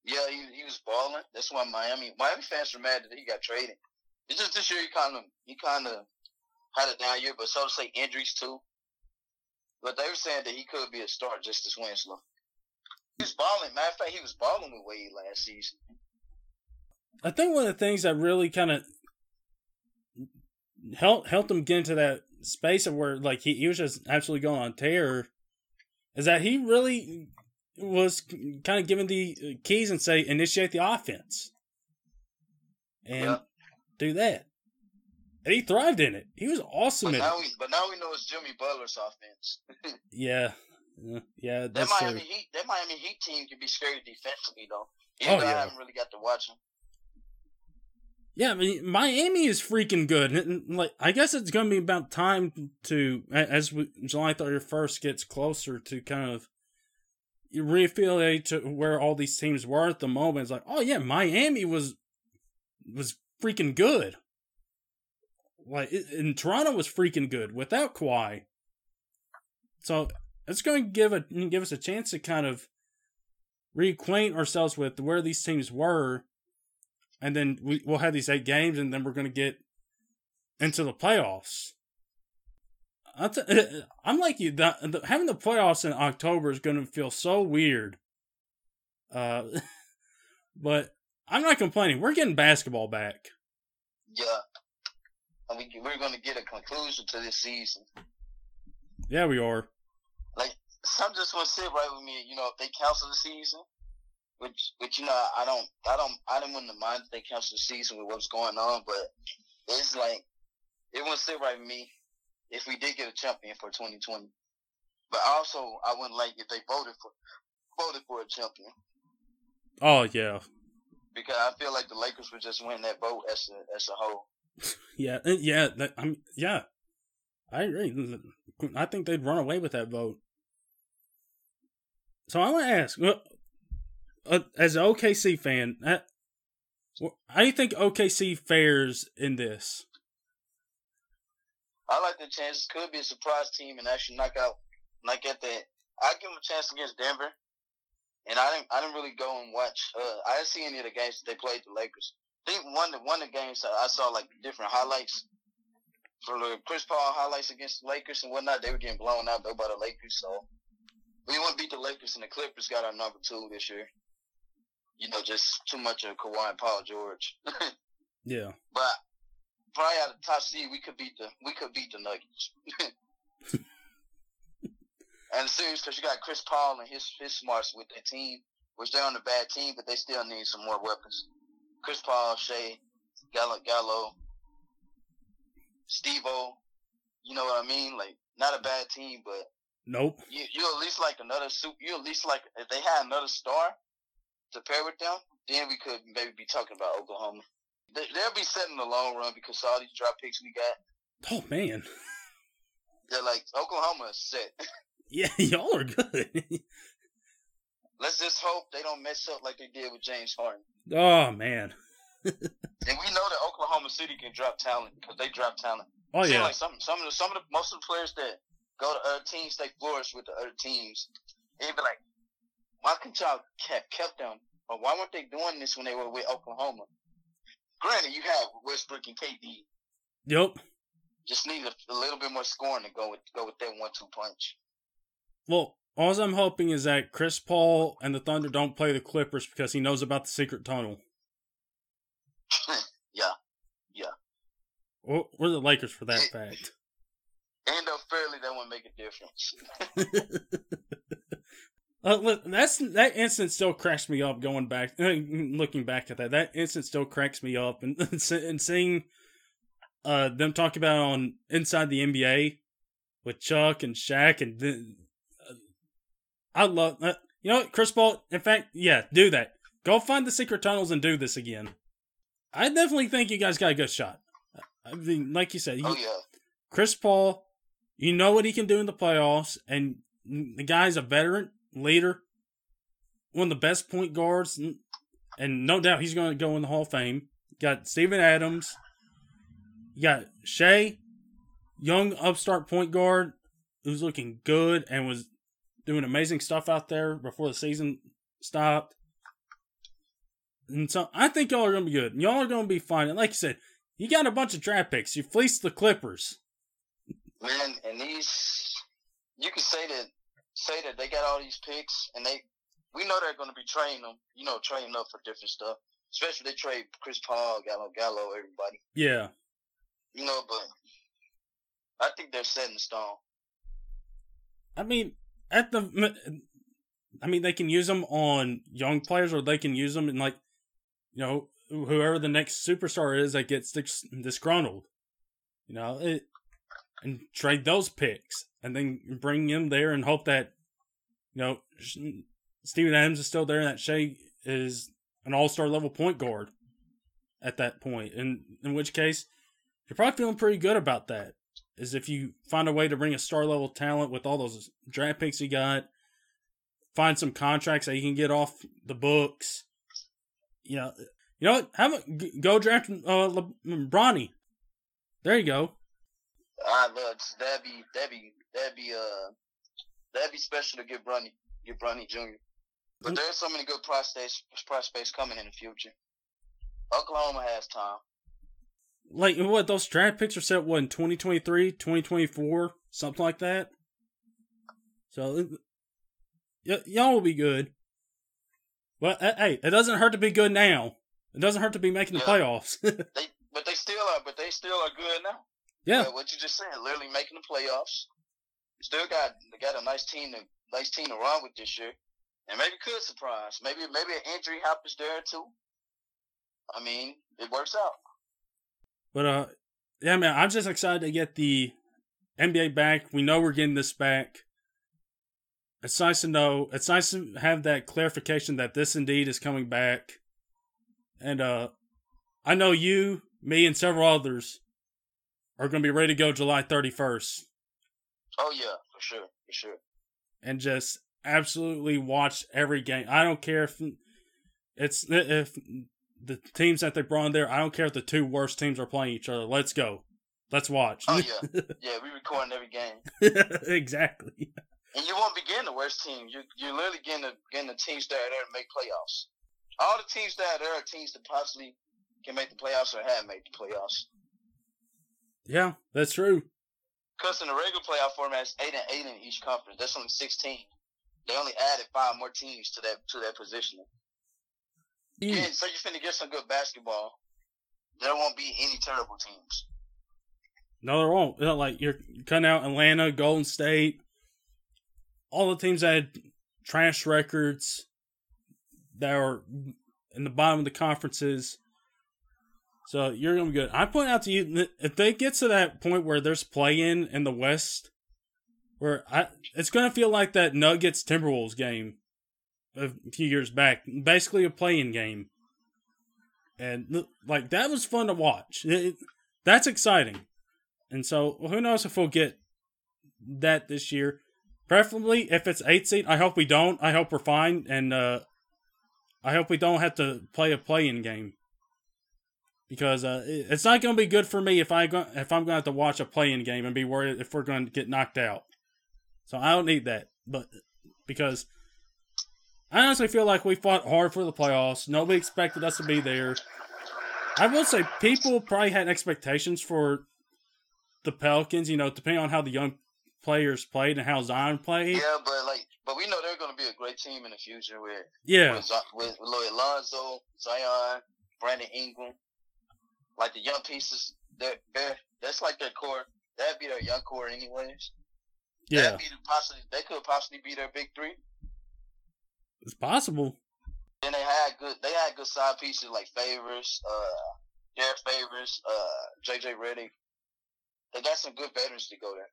S2: Yeah, he, he was balling. That's why Miami Miami fans were mad that he got traded. It's just this year he kind of he kind of had a down year, but so to say injuries too. But they were saying that he could be a star Justise Winslow. He was balling. Matter of fact, he was balling with Wade last season.
S1: I think one of the things that really kind of helped helped him get into that space of where like he, he was just absolutely going on tear is that he really was kind of given the keys and say initiate the offense and
S2: Yeah.
S1: do that. And he thrived in it. He was awesome
S2: But
S1: at
S2: now
S1: it.
S2: we but now we know it's Jimmy Butler's offense.
S1: Yeah. Yeah, Yeah,
S2: that
S1: that's
S2: Miami
S1: true.
S2: Heat that Miami Heat team can be scary defensively though. Even
S1: Oh,
S2: though
S1: yeah.
S2: I haven't really got to watch them.
S1: Yeah, I mean, Miami is freaking good. Like, I guess it's going to be about time to, as we, July thirty first gets closer to kind of reaffiliate to where all these teams were at the moment. It's like, oh yeah, Miami was was freaking good. Like, and Toronto was freaking good without Kawhi. So it's going to give a give us a chance to kind of reacquaint ourselves with where these teams were and then we, we'll have these eight games, and then we're going to get into the playoffs. I t- I'm like you. The, the, having the playoffs in October is going to feel so weird. Uh, but I'm not complaining. We're getting basketball back.
S2: Yeah. And we we're gonna get a conclusion to this season.
S1: Yeah, we are.
S2: Like some just want to sit right with me. You know, if they cancel the season, which, which you know, I don't, I don't, I didn't want to mind if they cancel the season with what's going on, but it's like it wouldn't sit right with me if we did get a champion for 2020. But also, I wouldn't like if they voted for voted for a champion
S1: Oh yeah,
S2: because I feel like the Lakers would just win that vote as a as a whole.
S1: yeah, yeah. That, I'm yeah. I agree. I think they'd run away with that vote. So I want to ask, uh, as an OKC fan, I, think OKC fares in this?
S2: I like the chances could be a surprise team and actually knock out, knock at that. I give them a chance against Denver, and I didn't I didn't really go and watch. Uh, I didn't see any of the games that they played the Lakers. I think one one of the games I saw like different highlights for the Chris Paul highlights against the Lakers and whatnot. They were getting blown out though by the Lakers, so we want to beat the Lakers and the Clippers got our number two this year. You know, just too much of Kawhi and Paul George.
S1: yeah.
S2: But probably out of top seed, we could beat the we could beat the Nuggets. and serious because you got Chris Paul and his his smarts with that team, which they're on a bad team, but they still need some more weapons. Chris Paul, Shai, Gallo, Gallo, Steve-O, you know what I mean? Like not a bad team, but
S1: nope.
S2: You you at least like another soup. You at least like if they had another star to pair with them, then we could maybe be talking about Oklahoma. They, will be set in the long run because all these drop picks we got.
S1: Oh man.
S2: They're like Oklahoma is set.
S1: Yeah, y'all are good.
S2: Let's just hope they don't mess up like they did with James Harden.
S1: Oh man.
S2: and we know that Oklahoma City can drop talent because they drop talent.
S1: Oh yeah.
S2: Like some some of the some of the most of the players that go to other teams, they flourish with the other teams. They'd be like, why couldn't y'all kept kept them? Or why weren't they doing this when they were with Oklahoma? Granted, you have Westbrook and KD.
S1: Yep.
S2: Just need a, a little bit more scoring to go with go with that one two punch.
S1: Well, all I'm hoping is that Chris Paul and the Thunder don't play the Clippers because he knows about the secret tunnel.
S2: yeah, yeah.
S1: Or, or the Lakers for that fact.
S2: And though fairly, that won't make a difference.
S1: uh, that's that instant still cracks me up. Going back, looking back at that, that instant still cracks me up, and and seeing uh, them talk about on inside the NBA with Chuck and Shaq and then I love that. You know, Chris Paul. In fact, yeah, do that. Go find the secret tunnels and do this again. I definitely think you guys got a good shot. I mean, like you said,
S2: oh yeah,
S1: Chris Paul. You know what he can do in the playoffs, and the guy's a veteran leader, one of the best point guards, and no doubt he's going to go in the Hall of Fame. You got Steven Adams. You got Shai, young upstart point guard who's looking good and was doing amazing stuff out there before the season stopped. And so I think y'all are going to be good. Y'all are going to be fine. And like you said, you got a bunch of draft picks. You fleeced the Clippers.
S2: Man, and these, you can say that, say that they got all these picks, and they, we know they're going to be training them, you know, training up for different stuff. Especially they trade Chris Paul, Gallo, Gallo, everybody.
S1: Yeah.
S2: You know, but I think they're set in stone.
S1: I mean, at the I mean, they can use them on young players, or they can use them in like, you know, whoever the next superstar is that gets disgruntled, you know, it, and trade those picks, and then bring him there and hope that, you know, Steven Adams is still there, and that Shai is an All Star level point guard at that point. And in which case, you're probably feeling pretty good about that is if you find a way to bring a star level talent with all those draft picks you got, find some contracts that you can get off the books. You know, you know what? Have a, go draft uh, Le, Bronny. There you go.
S2: I love that'd be that'd be that'd be uh that'd be special to get Bronny get Bronny Jr. But mm. there's so many good prospects prospects coming in the future. Oklahoma has time
S1: like what those draft picks are set what in 2023 2024 something like that so y- y'all will be good but uh, hey it doesn't hurt to be good now it doesn't hurt to be making the yeah. playoffs
S2: they, but they still are but they still are good now
S1: yeah
S2: but what you just said literally making the playoffs still got they got a nice team to nice team to run with this year and maybe could surprise maybe maybe an injury happens there too i mean it works out
S1: but uh, yeah, man, I'm just excited to get the NBA back. We know we're getting this back. It's nice to know. It's nice to have that clarification that this indeed is coming back. And uh, I know you, me, and several others are going to be ready to go July 31st.
S2: Oh yeah, for sure, for sure.
S1: And just absolutely watch every game. I don't care if it's if the teams that they brought in there, I don't care if the two worst teams are playing each other. Let's go. Let's watch.
S2: Oh yeah, yeah. We recording every game.
S1: exactly.
S2: And you won't be getting the worst team. You you're literally getting the getting the teams that are there to make playoffs. All the teams that are there are teams that possibly can make the playoffs or have made the playoffs.
S1: Yeah, that's true.
S2: Because in the regular playoff format, it's eight and eight in each conference. That's only sixteen. They only added five more teams to that to that position. Yeah, so you're finna get some good basketball. There won't be any terrible teams.
S1: No, there won't. Like you're cutting out Atlanta, Golden State, all the teams that had trash records that are in the bottom of the conferences. So you're gonna be good. I point out to you if they get to that point where there's play in in the West, where I it's gonna feel like that Nuggets Timberwolves game a few years back, basically a play-in game, and like that was fun to watch. It, that's exciting, and so who knows if we'll get that this year. Preferably, if it's eight seed, I hope we don't. I hope we're fine, and uh, I hope we don't have to play a play-in game because uh, it's not going to be good for me if I go, if I'm going to have to watch a play-in game and be worried if we're going to get knocked out. So I don't need that, but because I honestly feel like we fought hard for the playoffs. Nobody expected us to be there. I will say people probably had expectations for the Pelicans. You know, depending on how the young players played and how Zion played.
S2: Yeah, but like, but we know they're going to be a great team in the future with
S1: yeah
S2: with, with, with Lonzo, Zion, Brandon Ingram, like the young pieces. They're that's like their core. That'd be their young core, anyways.
S1: Yeah,
S2: That'd be the possibly they could possibly be their big three.
S1: It's possible.
S2: Then they had good. They had good side pieces like Favors, uh, Derrick Favors, uh, JJ Redick. They got some good veterans to go there.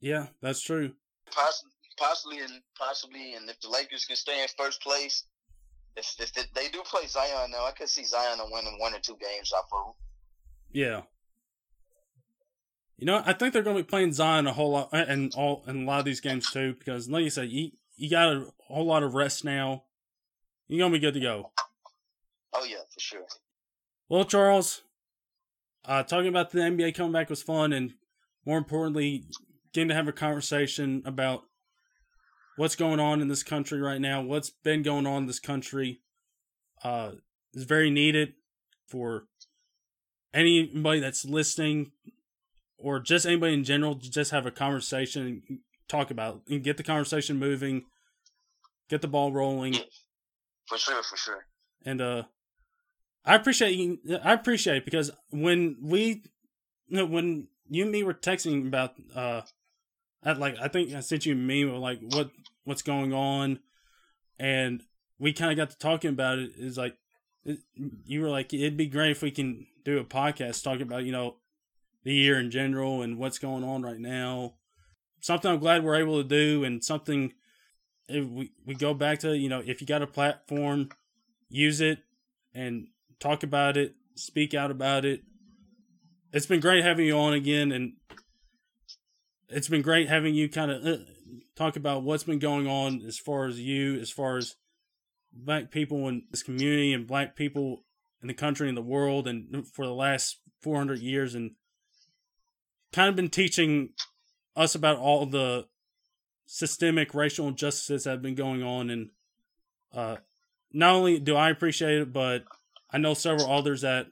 S1: Yeah, that's true.
S2: Possibly, possibly, and possibly, and if the Lakers can stay in first place, if if they do play Zion now, I could see Zion winning one or two games off of them.
S1: Yeah. You know, I think they're going to be playing Zion a whole lot and all in a lot of these games too, because like you said, you you got a whole lot of rest now. You're gonna be good to go.
S2: Oh yeah, for sure.
S1: Well, Charles, uh, talking about the NBA coming back was fun, and more importantly, getting to have a conversation about what's going on in this country right now, what's been going on in this country, uh, is very needed for anybody that's listening, or just anybody in general, to just have a conversation and talk about and get the conversation moving, get the ball rolling.
S2: For sure, for sure.
S1: And uh, I appreciate you. I appreciate it because when we, you know, when you and me were texting about uh I, like I think I sent you a meme of like what what's going on, and we kind of got to talking about it. Is like it, you were like it'd be great if we can do a podcast talking about you know the year in general and what's going on right now. Something I'm glad we're able to do, and something if we we go back to you know if you got a platform, use it and talk about it, speak out about it. It's been great having you on again, and it's been great having you kind of uh, talk about what's been going on as far as you, as far as black people in this community and black people in the country and the world, and for the last 400 years, and kind of been teaching us about all the systemic racial injustices that have been going on. And uh, not only do I appreciate it, but I know several others that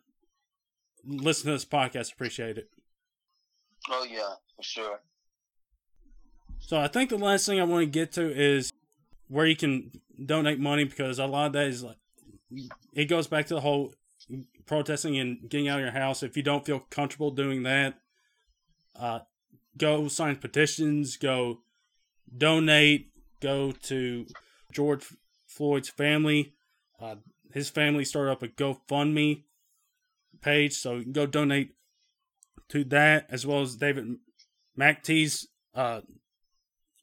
S1: listen to this podcast appreciate it.
S2: Oh yeah, for sure.
S1: So I think the last thing I want to get to is where you can donate money because a lot of that is like it goes back to the whole protesting and getting out of your house. If you don't feel comfortable doing that, uh, go sign petitions, go donate, go to George Floyd's family. Uh, his family started up a GoFundMe page, so you can go donate to that as well as David McAtee's uh,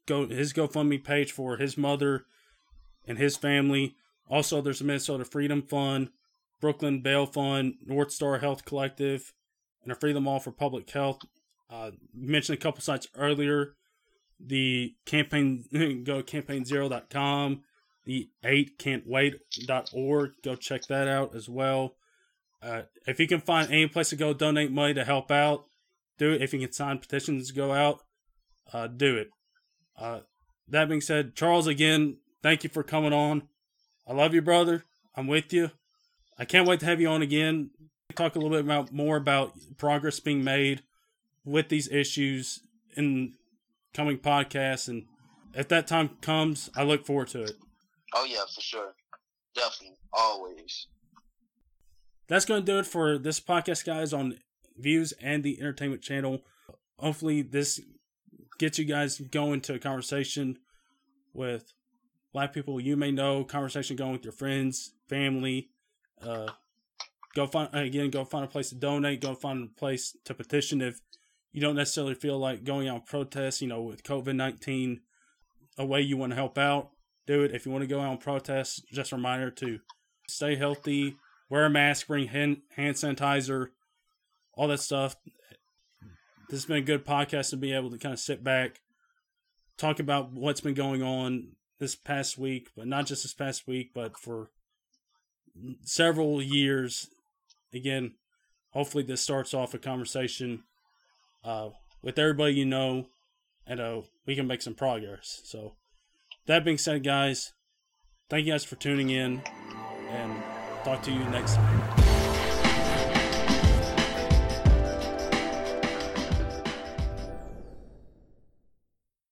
S1: go his GoFundMe page for his mother and his family. Also, there's a Minnesota Freedom Fund, Brooklyn Bail Fund, North Star Health Collective, and a Freedom Mall for Public Health. Uh, mentioned a couple sites earlier. The campaign go campaignzero.com, the 8can'twait.org. Go check that out as well. Uh, if you can find any place to go donate money to help out, do it. If you can sign petitions, go out. uh, do it. Uh, that being said, Charles, again, thank you for coming on. I love you, brother. I'm with you. I can't wait to have you on again. Talk a little bit about more about progress being made with these issues in coming podcasts, and if that time comes, I look forward to it.
S2: Oh yeah, for sure, definitely, always.
S1: That's going to do it for this podcast, guys, on Views and the Entertainment Channel. Hopefully, this gets you guys going to a conversation with black people you may know, conversation going with your friends, family. Uh, go find again, go find a place to donate. Go find a place to petition if you don't necessarily feel like going out and protest. You know, with COVID nineteen, a way you want to help out, do it. If you want to go out and protest, just a reminder to stay healthy, wear a mask, bring hand sanitizer, all that stuff. This has been a good podcast to be able to kind of sit back, talk about what's been going on this past week, but not just this past week, but for several years. Again, hopefully this starts off a conversation uh, with everybody you know, and uh, we can make some progress. So, that being said, guys, thank you guys for tuning in, and talk to you next time.